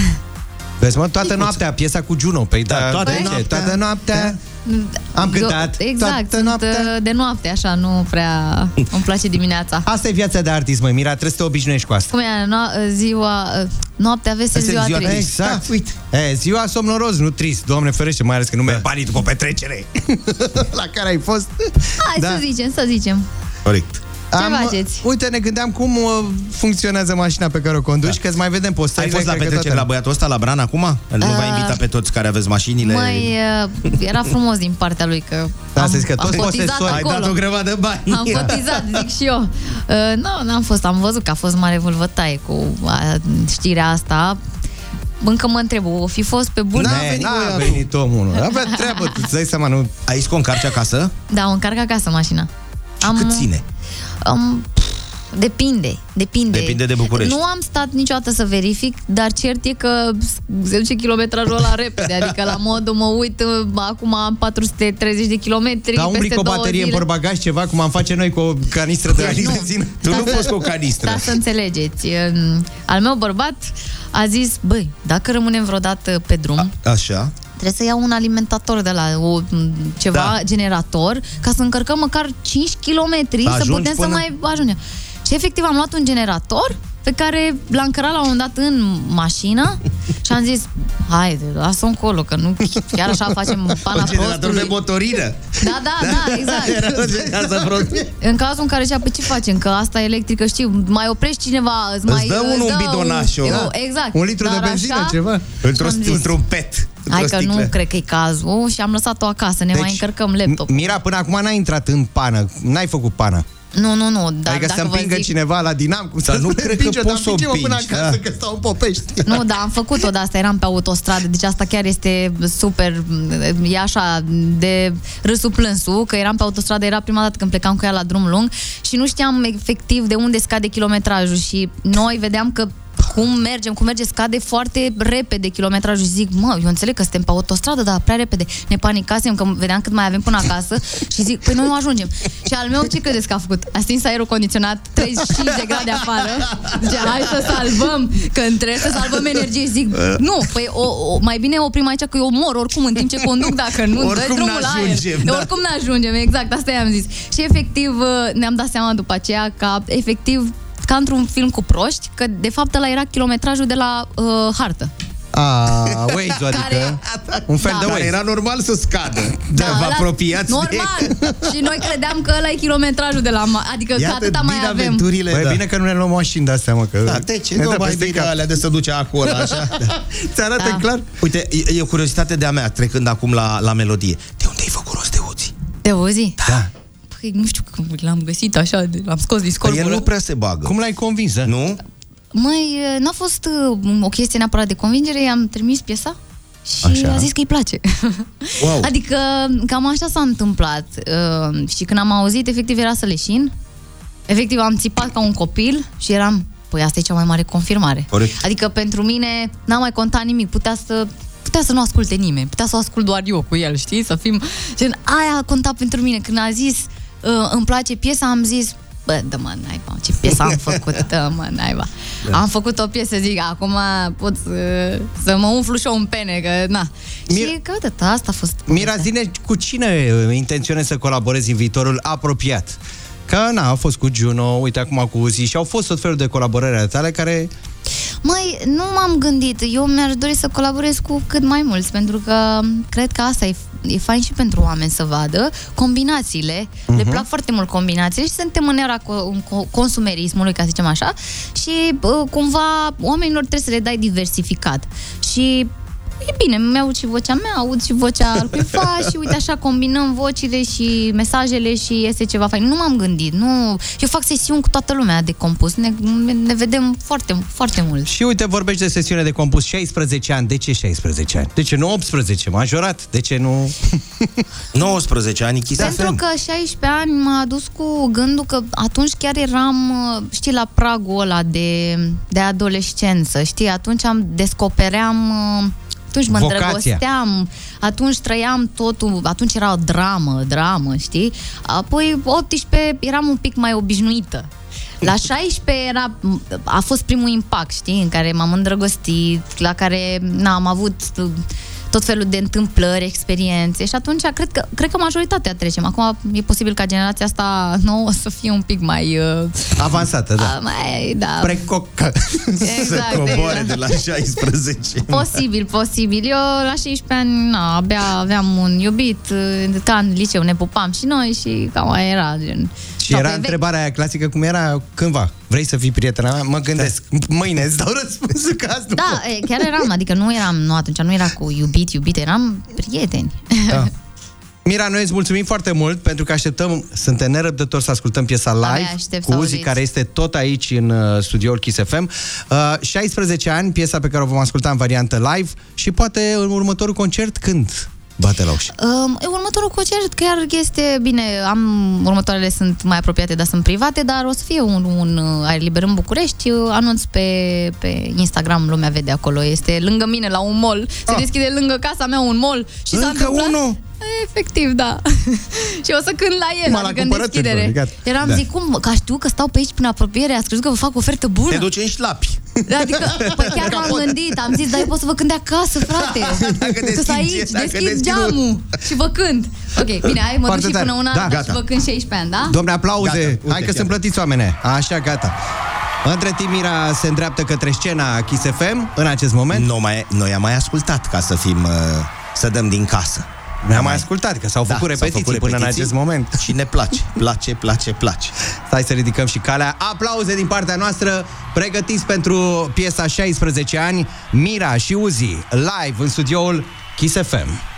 Vezi, mă, toată noaptea, piesa cu Juno. Păi da, toată de ce? noaptea. Toată noaptea. Am cântat. Exact, Toată sunt noaptea. uh, de noapte, așa, nu prea îmi place dimineața. Asta e viața de artist, măi, Mira, trebuie să te obișnuiești cu asta. Cum e, no- ziua, uh, noaptea vesel, Asta e ziua, ziua trist. trist. Exact. Da, uite. E, ziua somnoros, nu trist. Doamne ferește, mai ales că nu merg banii după petrecere. la care ai fost. Hai Da. să zicem, să zicem. Corect. Ce faceți? Uite, ne gândeam cum uh, funcționează mașina pe care o conduci, că îți mai vedem Ai postările. fost la cred că petrecere toată- la băiatul ăsta, la Bran, acum? Nu va Uh, invita pe toți care aveți mașinile? Mai era frumos din partea lui că Da, am, să zic că am toți cotizat posesori- Ai dat o acolo. grămadă de bani. Am cotizat, zic și eu. Uh, nu, n-am fost, am văzut că a fost mare vâlvătaie cu uh, știrea asta. Încă mă întreb, o fi fost pe bun? N-a venit, n-a venit omul. ăla. Avea treabă, tu îți dai seama, nu... Ai scos încarci acasă? Da, o încarc acasă mașina. Și cât ține? Am, depinde, depinde. Depinde de București. Nu am stat niciodată să verific, dar cert e că se duce kilometrajul ăla repede. Adică la modul mă uit, uh, acum am 430 de kilometri Dar umbli peste cu o două baterie în zile. portbagaj, ceva, cum am face noi cu o canistră de Nu. benzină. Tu nu Ca să- poți cu o canistră. Da, să înțelegeți. Um, Al meu bărbat a zis, băi, dacă rămânem vreodată pe drum, Așa. Trebuie să iau un alimentator de la o, m, ceva Da. generator ca să încărcăm măcar 5 km să Ajungi putem să până- mai ajungem. Și efectiv am luat un generator pe care l-am încărat la un moment dat în mașină și am zis, haide, lasă-o încolo, că nu chiar așa facem pana Un generator prostului. de motorină. Da, da, da, exact. Era o generator prost. În cazul în care zicea, pe ce facem? Că asta e electrică, știu, mai oprești cineva, îți mai... dă unul un bidonaș, un, o- eu, Exact. Un litru de Dar benzină, așa, ceva. Într-o, am zis, într-un pet. Hai într-o că nu sticlă. cred că e cazul și am lăsat-o acasă, ne Deci, mai încărcăm laptop. Mira, până acum n-ai intrat în pană. N-ai făcut pană. Nu, nu, nu, dar adică dacă să vă împingă zic... cineva la dinam, cum Dar să nu spune, cred că împinge, poți dar să o împinge-mă până împingi, acasă, da. că stau în Popești. Nu, dar am făcut-o de asta, eram pe autostradă, deci asta chiar este super, e așa, de râsul plânsul, că eram pe autostradă, era prima dată când plecam cu ea la drum lung și nu știam efectiv de unde scade kilometrajul și noi vedeam că cum mergem, cum merge, scade foarte repede kilometrajul și zic, mă, eu înțeleg că suntem pe autostradă, dar prea repede. Ne panicasem că vedeam cât mai avem până acasă și zic, păi noi nu ajungem. Și al meu, ce credeți că a făcut? A stins aerul condiționat 35 de grade afară. Zice, hai să salvăm, că trebuie să salvăm energie. Zic, nu, păi o, o, mai bine oprim aici că eu mor oricum în timp ce conduc dacă nu dă Oricum drumul la aer. n-ajungem, da. Oricum nu ajungem, exact, asta i-am zis. Și efectiv ne-am dat seama după aceea că efectiv ca într-un film cu proști, că de fapt ăla era kilometrajul de la uh, hartă. A, Waze-ul, adică un fel Da. de Dar Waze. era normal să scadă. Da, vă la- apropiați de... Normal. și noi credeam că ăla e kilometrajul de la... Ma- adică că Iată atâta mai din avem. aventurile, Băi, da. bine că nu ne luăm mașini de astea, mă, că... Da, de ce ne nu dă mai peste bine cap. alea de să duce acolo, așa? Da. Ți arată Da. clar? Uite, e, e o curiozitate de-a mea, trecând acum la, la melodie. De unde ai făcut rost de uzi? Te auzi? Da. Păi nu știu cum l-am găsit așa, de- l-am scos din Că el scorpul. nu prea se bagă. Cum l-ai convins, da? Nu? Măi, n-a fost uh, o chestie neapărat de convingere, i-am trimis piesa și Așa. a zis că îi place. Wow. Adică cam așa s-a întâmplat. Uh, și când am auzit, efectiv era să leșin. Efectiv am țipat ca un copil și eram, păi asta e cea mai mare confirmare. Corect. Adică pentru mine n-a mai contat nimic. Putea să putea să nu asculte nimeni, putea să o ascult doar eu cu el, știi? Să fim... Gen, aia a contat pentru mine. Când a zis, uh, îmi place piesa, am zis, bă, dă mă, naiba, ce piesă am făcut, dă mă, naiba. Da. Am făcut o piesă, zic, acum pot să, să mă umflu și eu în pene, că na. și că, uite, asta a fost. Mira, zine cu cine uh, intenționezi să colaborezi în viitorul apropiat? Că, na, a fost cu Juno, uite acum cu Uzi și au fost tot felul de colaborări ale tale care... Măi, nu m-am gândit. Eu mi-aș dori să colaborez cu cât mai mulți, pentru că cred că asta e, e fain și pentru oameni să vadă combinațiile. Uh-huh. Le Mhm. plac foarte mult combinațiile și suntem în era co- co- consumerismului, ca să zicem așa, și uh, cumva oamenilor trebuie să le dai diversificat. Și E bine, mi-aud și vocea mea, aud și vocea al cuiva și uite așa combinăm vocile și mesajele și iese ceva fain. Nu m-am gândit, nu... Eu fac sesiuni cu toată lumea de compus, ne, ne vedem foarte, foarte mult. Și uite, vorbești de sesiune de compus 16 ani. De ce 16 ani? De ce nu 18? Majorat? De ce nu... 19 ani, Kiss Pentru FM. că 16 ani m-a adus cu gândul că atunci chiar eram, uh, știi, la pragul ăla de, de adolescență, știi? Atunci am descopeream, uh, atunci mă Vocația. îndrăgosteam, atunci trăiam totul, atunci era o dramă, dramă, știi? Apoi 18 eram un pic mai obișnuită. La 16 era, a fost primul impact, știi, în care m-am îndrăgostit, la care na, am avut uh, tot felul de întâmplări, experiențe și atunci cred că, cred că majoritatea trecem. Acum e posibil ca generația asta nouă să fie un pic mai... Uh, Avansată, da. uh, mai da. Precocă. Exact, Să coboare exact. de la 16. Posibil, posibil. Eu la 16 ani, na, abia aveam un iubit, uh, ca în liceu ne pupam și noi și cam aia era. Gen. Și Sau era pe vechi. întrebarea aia clasică cum era cândva. Vrei să fii prietena mea? Mă gândesc. Mâine îți dau răspunsul că azi nu Da, e, chiar eram, adică nu eram, nu atunci, nu era cu iubit, iubit, eram prieteni. Da. Mira, noi îți mulțumim foarte mult pentru că așteptăm, suntem nerăbdători să ascultăm piesa Abia live aștept cu să Uzi, auziți. care este tot aici în uh, studioul Kiss FM. Uh, 16 ani, piesa pe care o vom asculta în variantă live și poate în următorul concert când bate la ușă. Um, e, următorul concert chiar este, bine, am, următoarele sunt mai apropiate, dar sunt private, dar o să fie un, un uh, aer liber în București, uh, anunț pe, pe Instagram, lumea vede acolo, este lângă mine la un mall, se deschide lângă casa mea un mall și s-a Ah. Încă întâmplat... unul? Efectiv, da. și o să cânt la el, Numai la adică în cumpărături, deschidere. bă, gata. Eram Da. zic, cum, că știu că stau pe aici prin apropiere, ați crezut că vă fac o ofertă bună? Te duci în șlapi. Adică, păi chiar m-am gândit, am zis, dar eu pot să vă cânt de acasă, frate. Dacă Sunt deschizi- aici, dacă deschid deschizi- geamul și vă cânt. Ok, bine, hai, mă Foarte duc și tare. până una Da, și gata. vă cânt 16 ani, da? Domne, aplauze! Gata, Hai uite, că chiar. sunt plătiți oameni. Așa, gata. Între timp, Mira se îndreaptă către scena Kiss FM în acest moment. Noi, mai, noi am mai ascultat ca să fim... Uh, să dăm din casă. Noi am mai ascultat, că s-au făcut repetiții până în acest moment. Și ne place, place, place, place. Stai să ridicăm și calea. Aplauze din partea noastră, pregătiți pentru piesa 16 ani, Mira și Uzi, live în studioul Kiss FM.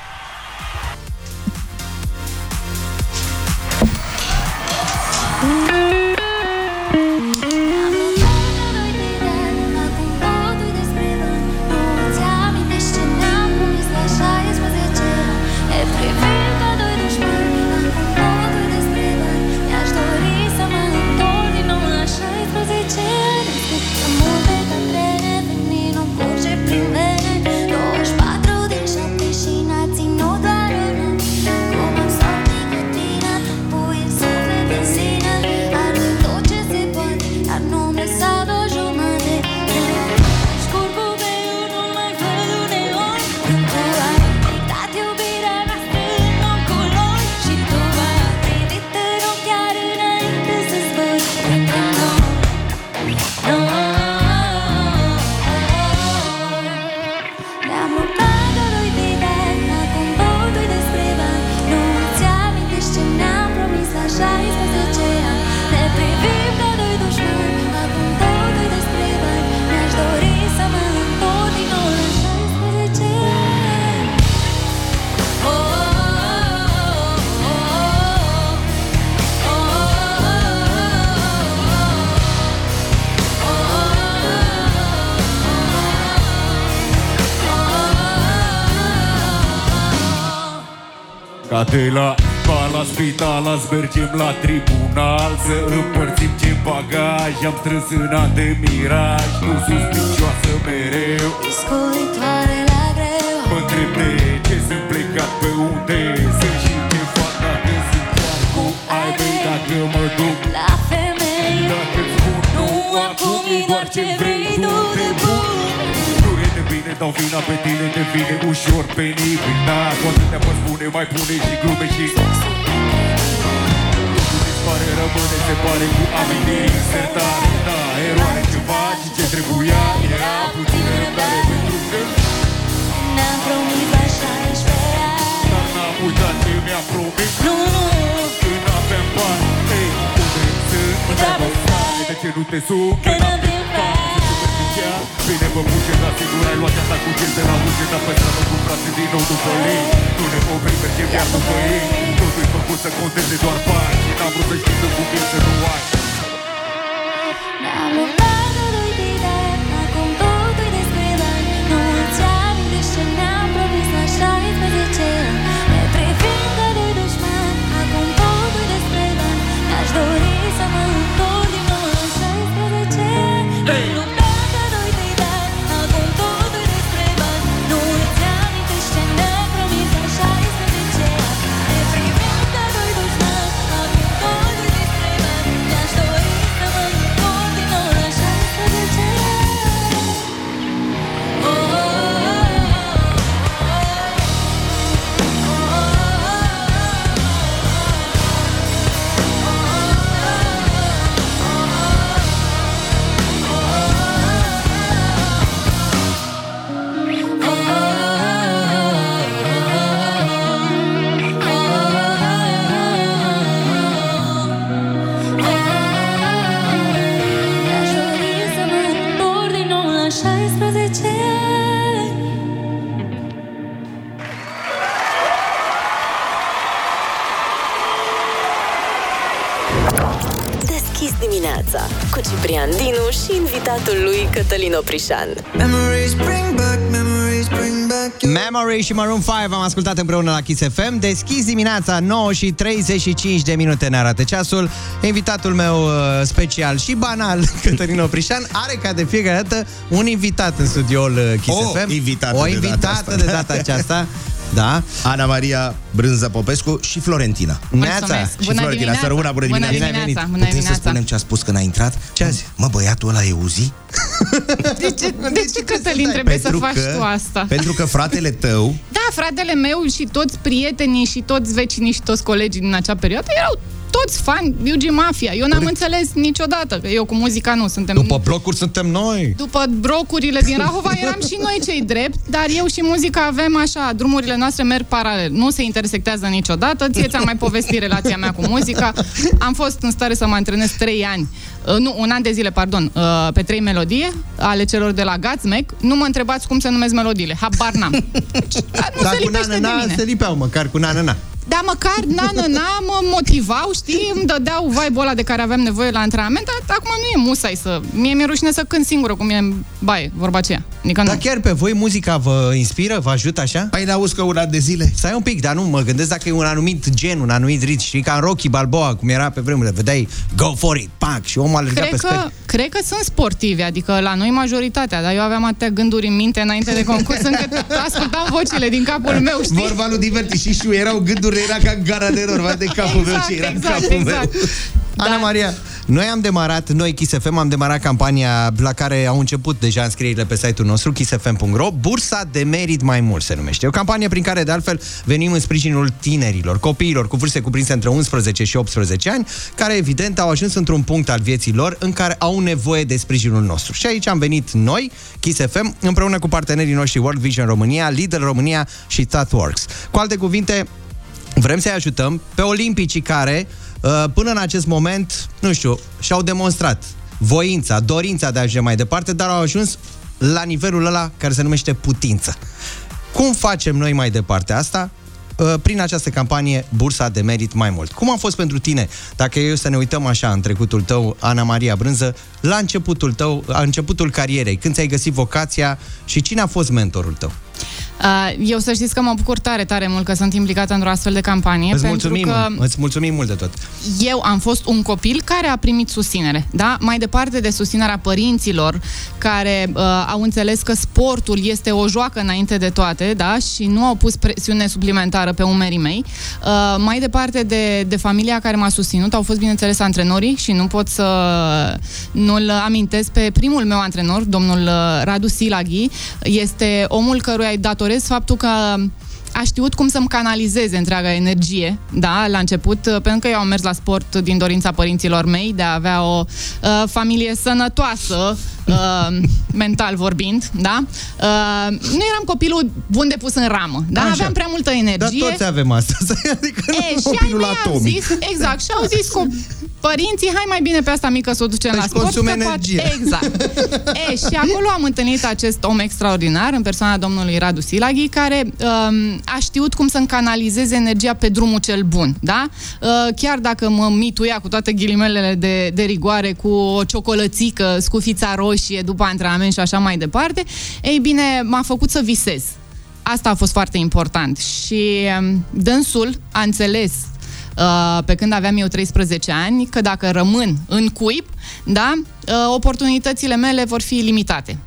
Ca de la școală la spital Azi mergem la tribunal Să împărțim ce bagaj Am strâns în an de miraj Nu suspicioasă mereu. Scoritoare la greu. Întreb de ce sunt plecat pe unde Sunt și ce fac dacă sunt chiar cu ai mei Dacă mă duc. La femei Dacă-ți spun nu acum e doar ce vrei dau vina pe tine Devine ușor penibil Da, cu atâtea vă spune, mai pune și glume și Totul dispare, rămâne, se pare cu amintiri insertare. Da, eroare ceva și ce trebuia Era puțină răbdare pentru că Ne-am promis așa ești pe ea Dar n-am uitat ce mi-a promis. Nu, nu. Când aveam bani, ei, unde sunt Întreabă stare, de ce nu te sun Când am bani, să superficial Bine mă puce, dar sigur ai luat asta cu gel de la uge Dar pe stradă cu frate din nou după ei Nu ne oprim, mergem iar după ei Totul-i făcut să conteze doar bani Și n-am vrut să știi să cum e să nu ai. Ne-am luptat de doi tineri Acum totul despre bani Nu îți amintești ce ne-am promis la 16 ani. Ne privim ca doi dușmani Acum totul despre bani Mi-aș dori să mă dimineața cu Ciprian Dinu și invitatul lui Cătălin Oprișan. Memories bring back, memories bring back Memory și Maroon 5 am ascultat împreună la Kiss FM Deschis dimineața 9 și 35 de minute ne arată ceasul Invitatul meu uh, special și banal Cătălin Oprișan Are ca de fiecare dată un invitat în studioul uh, Kiss O FM invitată O de data invitată asta. de data aceasta Da Ana Maria Brânză Popescu și Florentina. Neața. Și Bună Florentina, dimineața. să rămână, bună Bună dimineața. dimineața, Bine ai bună venit. Putem să dimineața. spunem ce a spus când a intrat? Ce a zis? Mă, băiatul ăla e Uzi? De ce, de ce Cătălin, trebuie să Pentru faci că- tu asta? Pentru că fratele tău Da, fratele meu și toți prietenii și toți vecinii și toți colegii din acea perioadă erau toți fani UG Mafia. Eu n-am înțeles niciodată că eu cu muzica nu suntem... După blocuri suntem noi După brocurile din Rahova eram și noi cei drept, dar eu și muzica avem așa, drumurile noastre merg paralel. Nu se intersectează niciodată. Ție ți-am mai povestit relația mea cu muzica. Am fost în stare să mă antrenez 3 ani, uh, nu, un an de zile, pardon, uh, pe trei melodii ale celor de la Godsmack. Nu mă întrebați cum se numesc melodiile. Habar n-am. Nu Dar se cu lipește de na-na-na mine. se lipeau măcar cu na-na-na Da, măcar, na, na, na, mă motivau, știi, îmi dădeau vibe-ul ăla de care aveam nevoie la antrenament, dar acum nu e musai să... Mie mi-e rușine să cânt singură, cum e în baie, vorba aceea. Adică nu. Dar chiar pe voi muzica vă inspiră, vă ajută așa? Păi n-auzi că una de zile Stai un pic, dar nu, mă gândesc dacă e un anumit gen, un anumit ritm Știi, ca în Rocky Balboa, cum era pe vremurile Vedeai, go for it, pac, și omul alerga pe Cred scări că, cred că sunt sportivi, adică la noi majoritatea, dar eu aveam atâtea gânduri în minte înainte de concurs, încât ascultam vocile din capul meu, știi? Vorba lui Diverti și știu, erau gânduri, era ca în gara de nor, vai de capul meu Exact, ce era în exact, capul exact. meu. Ana Maria, noi am demarat, noi Kiss FM, am demarat campania la care au început deja înscrierile pe site-ul nostru, kissfm.ro, Bursa de Merit Mai Mult se numește. E o campanie prin care, de altfel, venim în sprijinul tinerilor, copiilor cu vârste cuprinse între 11 și 18 ani, care, evident, au ajuns într-un punct al vieții lor în care au nevoie de sprijinul nostru. Și aici am venit noi, Kiss FM, împreună cu partenerii noștri World Vision România, Lidl România și ThoughtWorks. Cu alte cuvinte, Vrem să-i ajutăm pe olimpicii care, uh, până în acest moment, nu știu, și-au demonstrat voința, dorința de a ajunge mai departe, dar au ajuns la nivelul ăla care se numește putință. Cum facem noi mai departe asta? Uh, Prin această campanie Bursa de Merit Mai Mult. Cum a fost pentru tine, dacă eu să ne uităm așa în trecutul tău, Ana Maria Brânză, la începutul tău, la începutul carierei, când ți-ai găsit vocația și cine a fost mentorul tău? Uh, Eu să știți că mă bucur tare, tare mult că sunt implicată într-o astfel de campanie. Îți pentru mulțumim, că îți mulțumim mult de tot. eu am fost un copil care a primit susținere, da? Mai departe de susținerea părinților care uh, au înțeles că sportul este o joacă înainte de toate, da? Și nu au pus presiune suplimentară pe umerii mei. Uh, mai departe de, de familia care m-a susținut, au fost, bineînțeles, antrenorii și nu pot să nu-l amintesc pe primul meu antrenor, domnul uh, Radu Silaghi. Este omul căruia îi datorez faptul că a știut cum să-mi canalizeze întreaga energie, da, la început, uh, pentru că eu am mers la sport din dorința părinților mei de a avea o uh, familie sănătoasă, uh, mental vorbind, da? Uh, nu eram copilul bun de pus în ramă, da? Așa. Aveam prea multă energie. Dar toți avem asta. Adică nu E, și ai copilul mei au atomic. zis, exact, și au zis cu părinții, hai mai bine pe asta mică să o ducem Deci la sport. consum că poate- energie. Exact. e, și acolo am întâlnit acest om extraordinar în persoana domnului Radu Silaghi, care um, a știut cum să-mi canalizeze energia pe drumul cel bun, da? Uh, chiar dacă mă mituia cu toate ghilimelele de, de rigoare, cu o ciocolățică, scufița roșie după antrenament și așa mai departe, ei bine, m-a făcut să visez. Asta a fost foarte important și um, dânsul a înțeles uh, pe când aveam eu 13 ani, că dacă rămân în cuib, da, uh, oportunitățile mele vor fi limitate.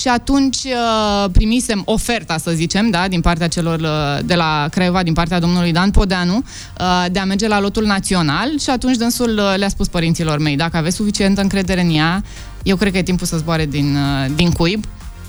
Și atunci uh, primisem oferta, să zicem, da, din partea celor uh, de la Craiova, din partea domnului Dan Podeanu, uh, de a merge la lotul național și atunci dânsul uh, le-a spus părinților mei, dacă aveți suficientă încredere în ea, eu cred că e timpul să zboare din, uh, din cuib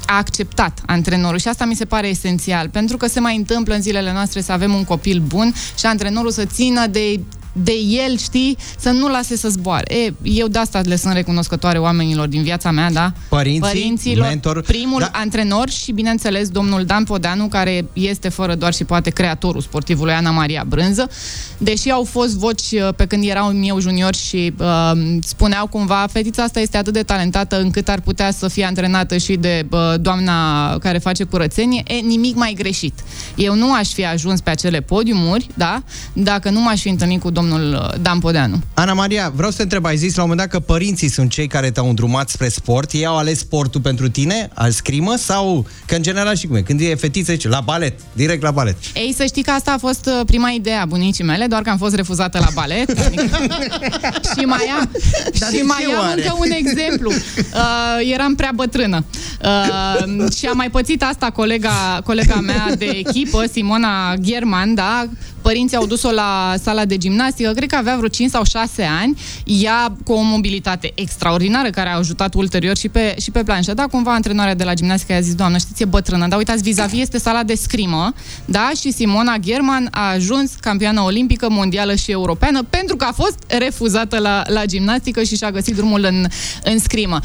a acceptat antrenorul și asta mi se pare esențial, pentru că se mai întâmplă în zilele noastre să avem un copil bun și antrenorul să țină de de el, știi, să nu lase să zboare. E, eu de asta le sunt recunoscătoare oamenilor din viața mea, da? Părinții, Părinților, mentor. primul Da. antrenor și, bineînțeles, domnul Dan Podeanu, care este fără doar și poate creatorul sportivului Ana Maria Brânză. Deși au fost voci uh, pe când erau eu junior și uh, spuneau cumva, fetița asta este atât de talentată încât ar putea să fie antrenată și de uh, doamna care face curățenie, e nimic mai greșit. Eu nu aș fi ajuns pe acele podiumuri, da, dacă nu m-aș fi întâlnit cu domnul uh, Dan Podeanu. Ana Maria, vreau să te întreb, ai zis la un moment dat că părinții sunt cei care te-au îndrumat spre sport, ei au ales sportul pentru tine, al scrimă, sau că în general și cum e, când e fetiță, zice, la balet, direct la balet. Ei, să știi că asta a fost uh, prima idee a bunicii mele, doar că am fost refuzată la balet. Adică... și mai am, Dar și de mai ce am oare? încă un exemplu. Uh, eram prea bătrână. Uh, și a mai pățit asta colega, colega mea de echipă, Simona Gherman, da? Părinții au dus-o la sala de gimnastică, cred că avea vreo 5 sau 6 ani, ea cu o mobilitate extraordinară care a ajutat ulterior și pe, și pe planșă. Da, cumva antrenoarea de la gimnastică i-a zis, doamnă, știți, e bătrână, dar uitați, vis-a-vis este sala de scrimă, da, și Simona German a ajuns campioană olimpică, mondială și europeană pentru că a fost refuzată la, la gimnastică și și-a găsit drumul în, în scrimă.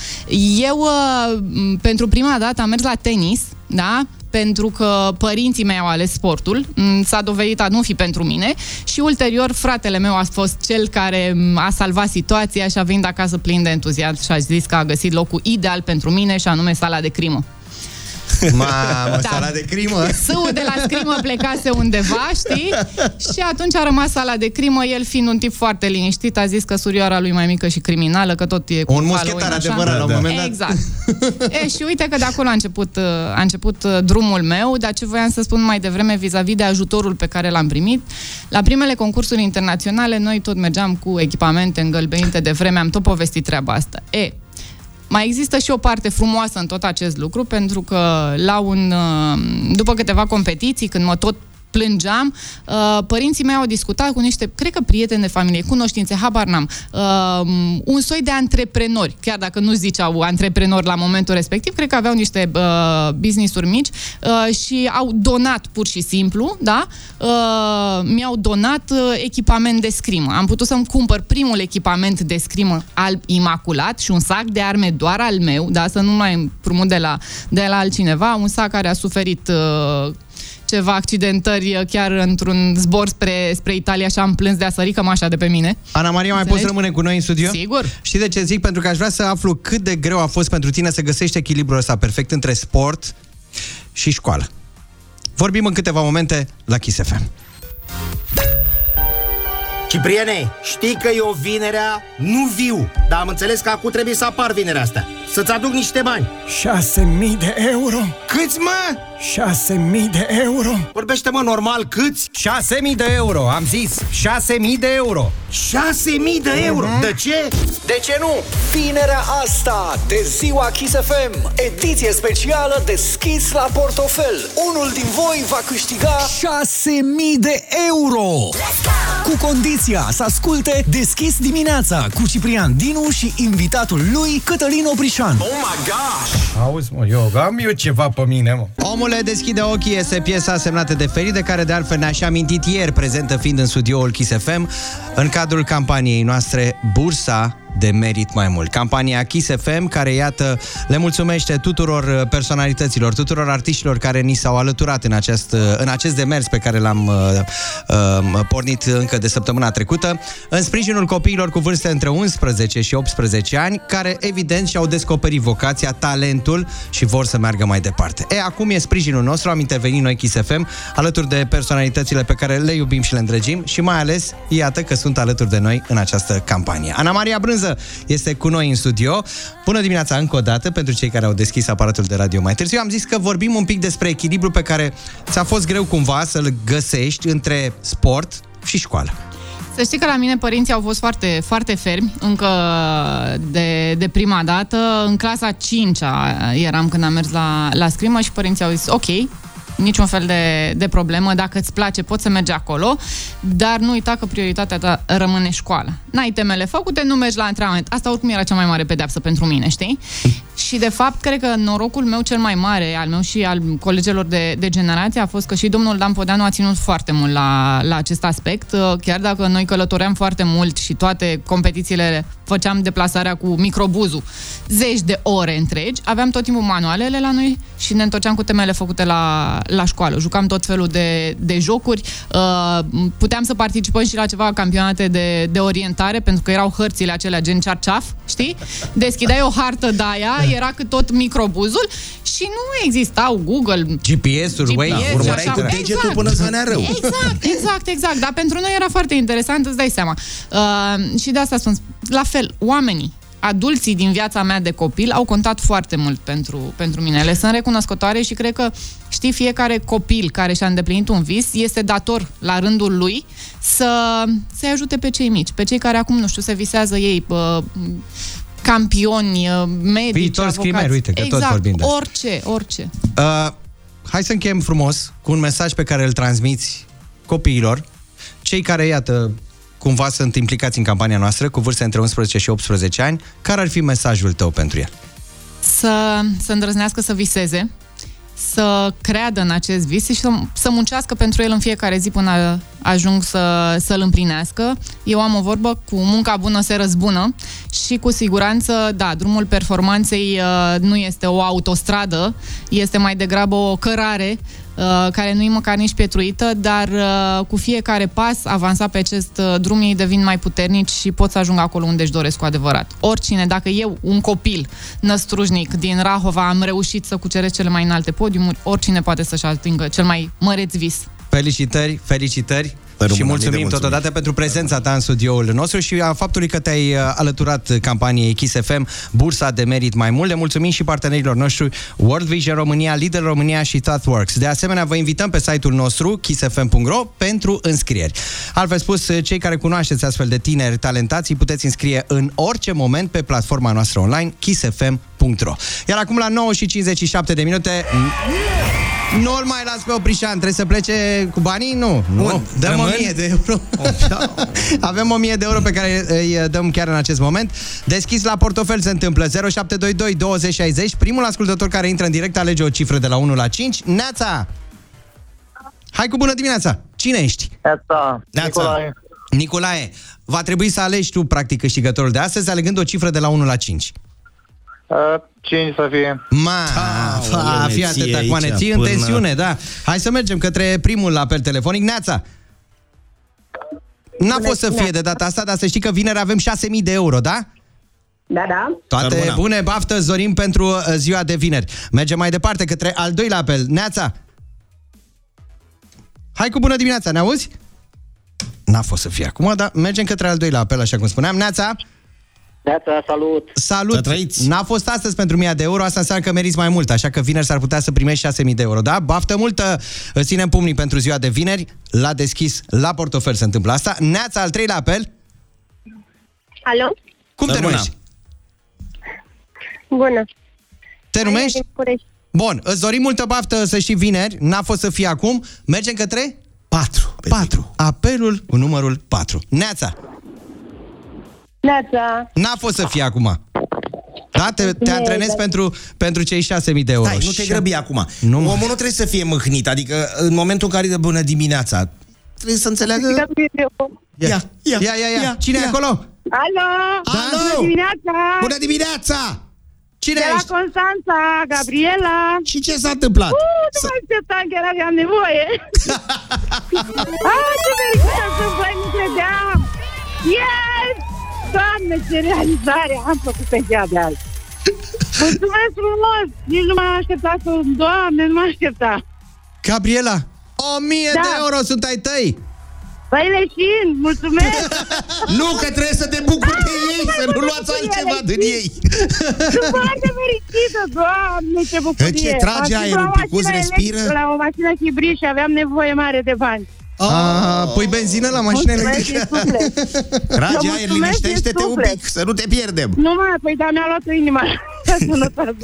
Eu, uh, m, pentru prima dată, am mers la tenis, da, pentru că părinții mei au ales sportul, m, s-a dovedit a nu fi pentru mine și ulterior fratele meu a fost cel care m, a salvat situația și a venit acasă plin de entuziasm și a zis că a găsit locul ideal pentru mine și anume sala de crimă. Mamă, Da. sala de crimă. Sâul de la scrimă plecase undeva, știi? Și atunci a rămas sala de crimă, el fiind un tip foarte liniștit, a zis că surioara lui mai mică și criminală, că tot e cu Un Halloween, muschetar așa. adevărat la un moment dat. Exact. E, și uite că de acolo a început, uh, a început uh, drumul meu, dar ce voiam să spun mai devreme vis-a-vis de ajutorul pe care l-am primit. La primele concursuri internaționale, noi tot mergeam cu echipamente îngălbenite de vreme, am tot povestit treaba asta. E, mai există și o parte frumoasă în tot acest lucru, pentru că la un, uh, după câteva competiții, când mă tot plângeam, uh, părinții mei au discutat cu niște, cred că prieteni de familie, cunoștințe, habar n-am, uh, un soi de antreprenori, chiar dacă nu ziceau antreprenori la momentul respectiv, cred că aveau niște uh, business-uri mici uh, și au donat pur și simplu, da? Uh, mi-au donat uh, echipament de scrimă. Am putut să-mi cumpăr primul echipament de scrimă alb imaculat și un sac de arme doar al meu, da? Să nu mai împrumut de la, de la altcineva, un sac care a suferit uh, ceva accidentări uh, chiar într-un zbor spre, spre Italia și am plâns de a sări cămașa de pe mine. Ana Maria, mai Înțelegi? poți rămâne cu noi în studio? Sigur. Știi de ce zic? Pentru că aș vrea să aflu cât de greu a fost pentru tine să găsești echilibrul ăsta perfect între sport și școală. Vorbim în câteva momente la Kiss FM. Cipriene, știi că eu vinerea nu viu, dar Dar am înțeles că acum trebuie să apar vinerea asta. Să-ți aduc niște bani. 6.000 de euro? Câți, mă? 6.000 de euro? Vorbește, mă, normal, câți? 6.000 de euro, am zis. 6.000 de euro. 6.000 de euro? Mhm. De ce? De ce nu? Vinerea asta de ziua Kiss FM, ediție specială deschis la portofel. Unul din voi va câștiga 6.000 de euro! Cu condiția să asculte Deschis dimineața cu Ciprian Dinu și invitatul lui Cătălin Oprișan. Oh my gosh! Auzi, mă, eu am eu ceva pe mine, mă. Omule deschide ochii este piesa semnată de Feri, de care de altfel ne-a și amintit ieri, prezentă fiind în studioul Kiss FM, în cadrul campaniei noastre Bursa de merit mai mult. Campania Kiss FM, care, iată, le mulțumește tuturor uh, personalităților, tuturor artiștilor care ni s-au alăturat în acest, uh, în acest demers pe care l-am uh, uh, pornit încă de săptămâna trecută, în sprijinul copiilor cu vârste între 11 și 18 ani, care, evident, și-au descoperit vocația, talentul și vor să meargă mai departe. E, acum e sprijinul nostru, am intervenit noi Kiss FM, alături de personalitățile pe care le iubim și le îndrăgim și mai ales, iată că sunt alături de noi în această campanie. Ana Maria Brânză este cu noi în studio. Bună dimineața încă o dată pentru cei care au deschis aparatul de radio mai târziu. Am zis că vorbim un pic despre echilibru pe care ți-a fost greu cumva să-l găsești între sport și școală. Să știi că la mine părinții au fost foarte, foarte fermi, încă de, de prima dată. În clasa 5 eram când am mers la, la scrimă și părinții au zis, ok, niciun fel de, de problemă, dacă îți place poți să mergi acolo, dar nu uita că prioritatea ta rămâne școala. N-ai temele făcute, nu mergi la antrenament. Asta oricum era cea mai mare pedeapsă pentru mine, știi? Și de fapt, cred că norocul meu cel mai mare, al meu și al colegilor de, de generație, a fost că și domnul Dan Podeanu a ținut foarte mult la, la acest aspect, Uh, chiar dacă noi călătoream foarte mult și toate competițiile făceam deplasarea cu microbuzul zeci de ore întregi, aveam tot timpul manualele la noi și ne întorceam cu temele făcute la, la școală. Jucam tot felul de, de jocuri, uh, puteam să participăm și la ceva campionate de, de orientare, pentru că erau hărțile acelea gen cearceaf, știi? Deschideai o hartă de aia, era cât tot microbuzul și nu existau Google, GPS-uri, Waze, GPS și urmăreai așa. cu degetul până îți venea rău. Exact, exact, exact. Dar pentru noi era foarte interesant, îți dai seama. Uh, și de asta spun, la fel, oamenii, adulții din viața mea de copil au contat foarte mult pentru, pentru mine. Le sunt recunoscătoare și cred că, știi, fiecare copil care și-a îndeplinit un vis este dator la rândul lui să, să-i ajute pe cei mici, pe cei care acum, nu știu, se visează ei uh, campioni, uh, medici, Viitori avocați. scrimeri, uite, că tot exact, vorbim de asta. orice, orice. Uh, hai să încheiem frumos cu un mesaj pe care îl transmiți copiilor, cei care, iată, cumva sunt implicați în campania noastră, cu vârste între 11 și 18 ani. Care ar fi mesajul tău pentru el? să, să îndrăznească să viseze, să creadă în acest vis și să, să muncească pentru el în fiecare zi până ajung să, să-l împlinească. Eu am o vorbă cu munca bună se răzbună și cu siguranță, da, drumul performanței uh, nu este o autostradă, este mai degrabă o cărare uh, care nu e măcar nici pietruită, dar uh, cu fiecare pas avansat pe acest uh, drum ei devin mai puternici și pot să ajungă acolo unde își doresc cu adevărat. Oricine, dacă eu, un copil năstrușnic din Rahova, am reușit să cuceresc cele mai înalte podiumuri, oricine poate să-și atingă cel mai măreț vis. Felicitări, felicitări! Rămână, și mii de mulțumim mulțumiri. totodată pentru prezența ta în studioul nostru și a faptului că te-ai uh, alăturat campaniei Kiss FM, bursa de merit mai mult. Le mulțumim și partenerilor noștri World Vision România, Lidl România și ThoughtWorks. De asemenea, vă invităm pe site-ul nostru kissfm.ro pentru înscrieri. Altfel spus, cei care cunoașteți astfel de tineri talentați, îi puteți înscrie în orice moment pe platforma noastră online kissfm.ro. Iar acum la 9 și 57 de minute nu-l mai las pe Oprișan, trebuie să plece cu banii? Nu, nu. Bun, dăm rămân? 1000 de euro. Avem 1000 de euro pe care îi dăm chiar în acest moment. Deschis la portofel se întâmplă 0722 20 60. Primul ascultător care intră în direct alege o cifră de la 1 la 5. Neața! Hai cu bună dimineața! Cine ești? Neața, Neața. Nicolae. Nicolae, va trebui să alegi tu, practic, câștigătorul de astăzi, alegând o cifră de la 1 la 5. Uh, 5 să fie. Ma, fa, fii ție atâta aici coane, ții în până- tensiune, da. Hai să mergem către primul apel telefonic. Neața! N-a fost să fie de data asta, dar să știi că vineri avem 6.000 de euro, da? Da, da. Toate Sărbuna. bune, baftă, Zorin, pentru uh, ziua de vineri. Mergem mai departe către al doilea apel. Neața! Hai cu bună dimineața, ne auzi? N-a fost să fie acum, dar mergem către al doilea apel, așa cum spuneam. Neața! Neața, salut! Salut! N-a fost astăzi pentru 1000 de euro, asta înseamnă că meriți mai mult, așa că vineri s-ar putea să primești 6000 de euro, da? Baftă multă, îți ținem pumnii pentru ziua de vineri, la deschis, la portofel se întâmplă asta. Neața, al treilea apel, Alo? cum te numești? Bună. Te numești? din București. Bun, îți dorim multă baftă să știi vineri, n-a fost să fie acum, mergem către? 4. 4. Apelul cu numărul 4. Neața, Neața. n-a fost să fie acum. Da? Te, te antrenezi pentru, pentru cei 6000 de euro. Stai, nu te Și- grăbi acum. Nu, mă. Omul nu trebuie să fie mâhnit, adică în momentul în care de bună dimineața, trebuie să înțeleagă... Ia, ia, ia, ia, ia. ia. Cine e acolo? Alo! Alo! Bună dimineața! Bună dimineața! Cine De la ești? Constanța, Gabriela. Și ce s-a întâmplat? Uh, nu mă așteptam, chiar aveam nevoie. ah, ce fericită sunt, băi, nu credeam. Yes! Doamne, ce realizare am făcut pe ziua de azi. Mulțumesc frumos! Nici nu m-am așteptat să... Doamne, nu m-am așteptat. Gabriela, 1000 Da. de euro sunt ai tăi! Băi, leșin, mulțumesc! Nu, că trebuie să te bucuri de ei, să nu luați altceva din ei. Sunt foarte fericită, doamne, ce bucurie! Ce trage Am aerul, la o picuț, mașină respiră? electrică, La o mașină hibrid și aveam nevoie mare de bani. Ah, pui benzină la mașină Mulțumesc din electrică? suflet. Trage Vă aer, mulțumesc din liniștește-te un suflet. pic, să nu te pierdem. Nu mai, păi da, mi-a luat inima. Sănătate.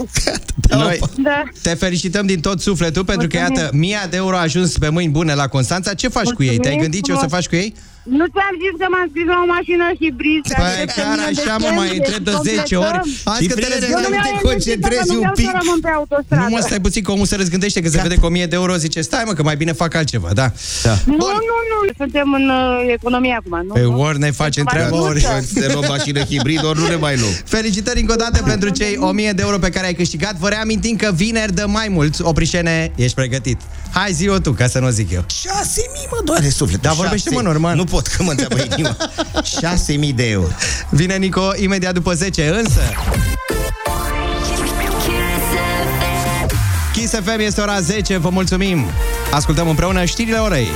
Noi Da. te felicităm din tot sufletul pentru că, Mulțumim. iată, 1000 de euro a ajuns pe mâini bune la Constanța. Ce faci cu ei? Te-ai Mulțumim gândit ce o să frumos. faci cu ei? Nu ți-am zis că m-am scris la o mașină hibrid. să Păi aștept chiar în așa, mă, mai decembrie întreb de să 10 ori. completăm. Hai că te Eu nu răzgândești, mi-au te ieșit, concentrezi că nu un vreau pic. să rămân pe autostradă. Nu mă, stai puțin că omul se răzgândește că se vede cu 1000 de euro, zice, stai mă, că mai bine fac altceva, da? da. Nu, nu, nu, suntem în uh, economie acum, nu? Pe ori ne facem Mai treaba, multă. ori... Să luăm mașină hibrid, ori nu ne mai luăm. Felicitări încă o dată pentru cei 1000 de euro pe care ai câștigat. Vă reamintim că vineri dă mai mult. Oprișene, ești pregătit. Hai zi-o tu, ca să nu o zic eu. 6.000 mă doare sufletul. Dar vorbește, mă, normal. Nu pot, că mă întreabă inima. 6.000 de euro. Vine Nico imediat după 10, însă... Kiss FM este ora 10, vă mulțumim! Ascultăm împreună știrile orei.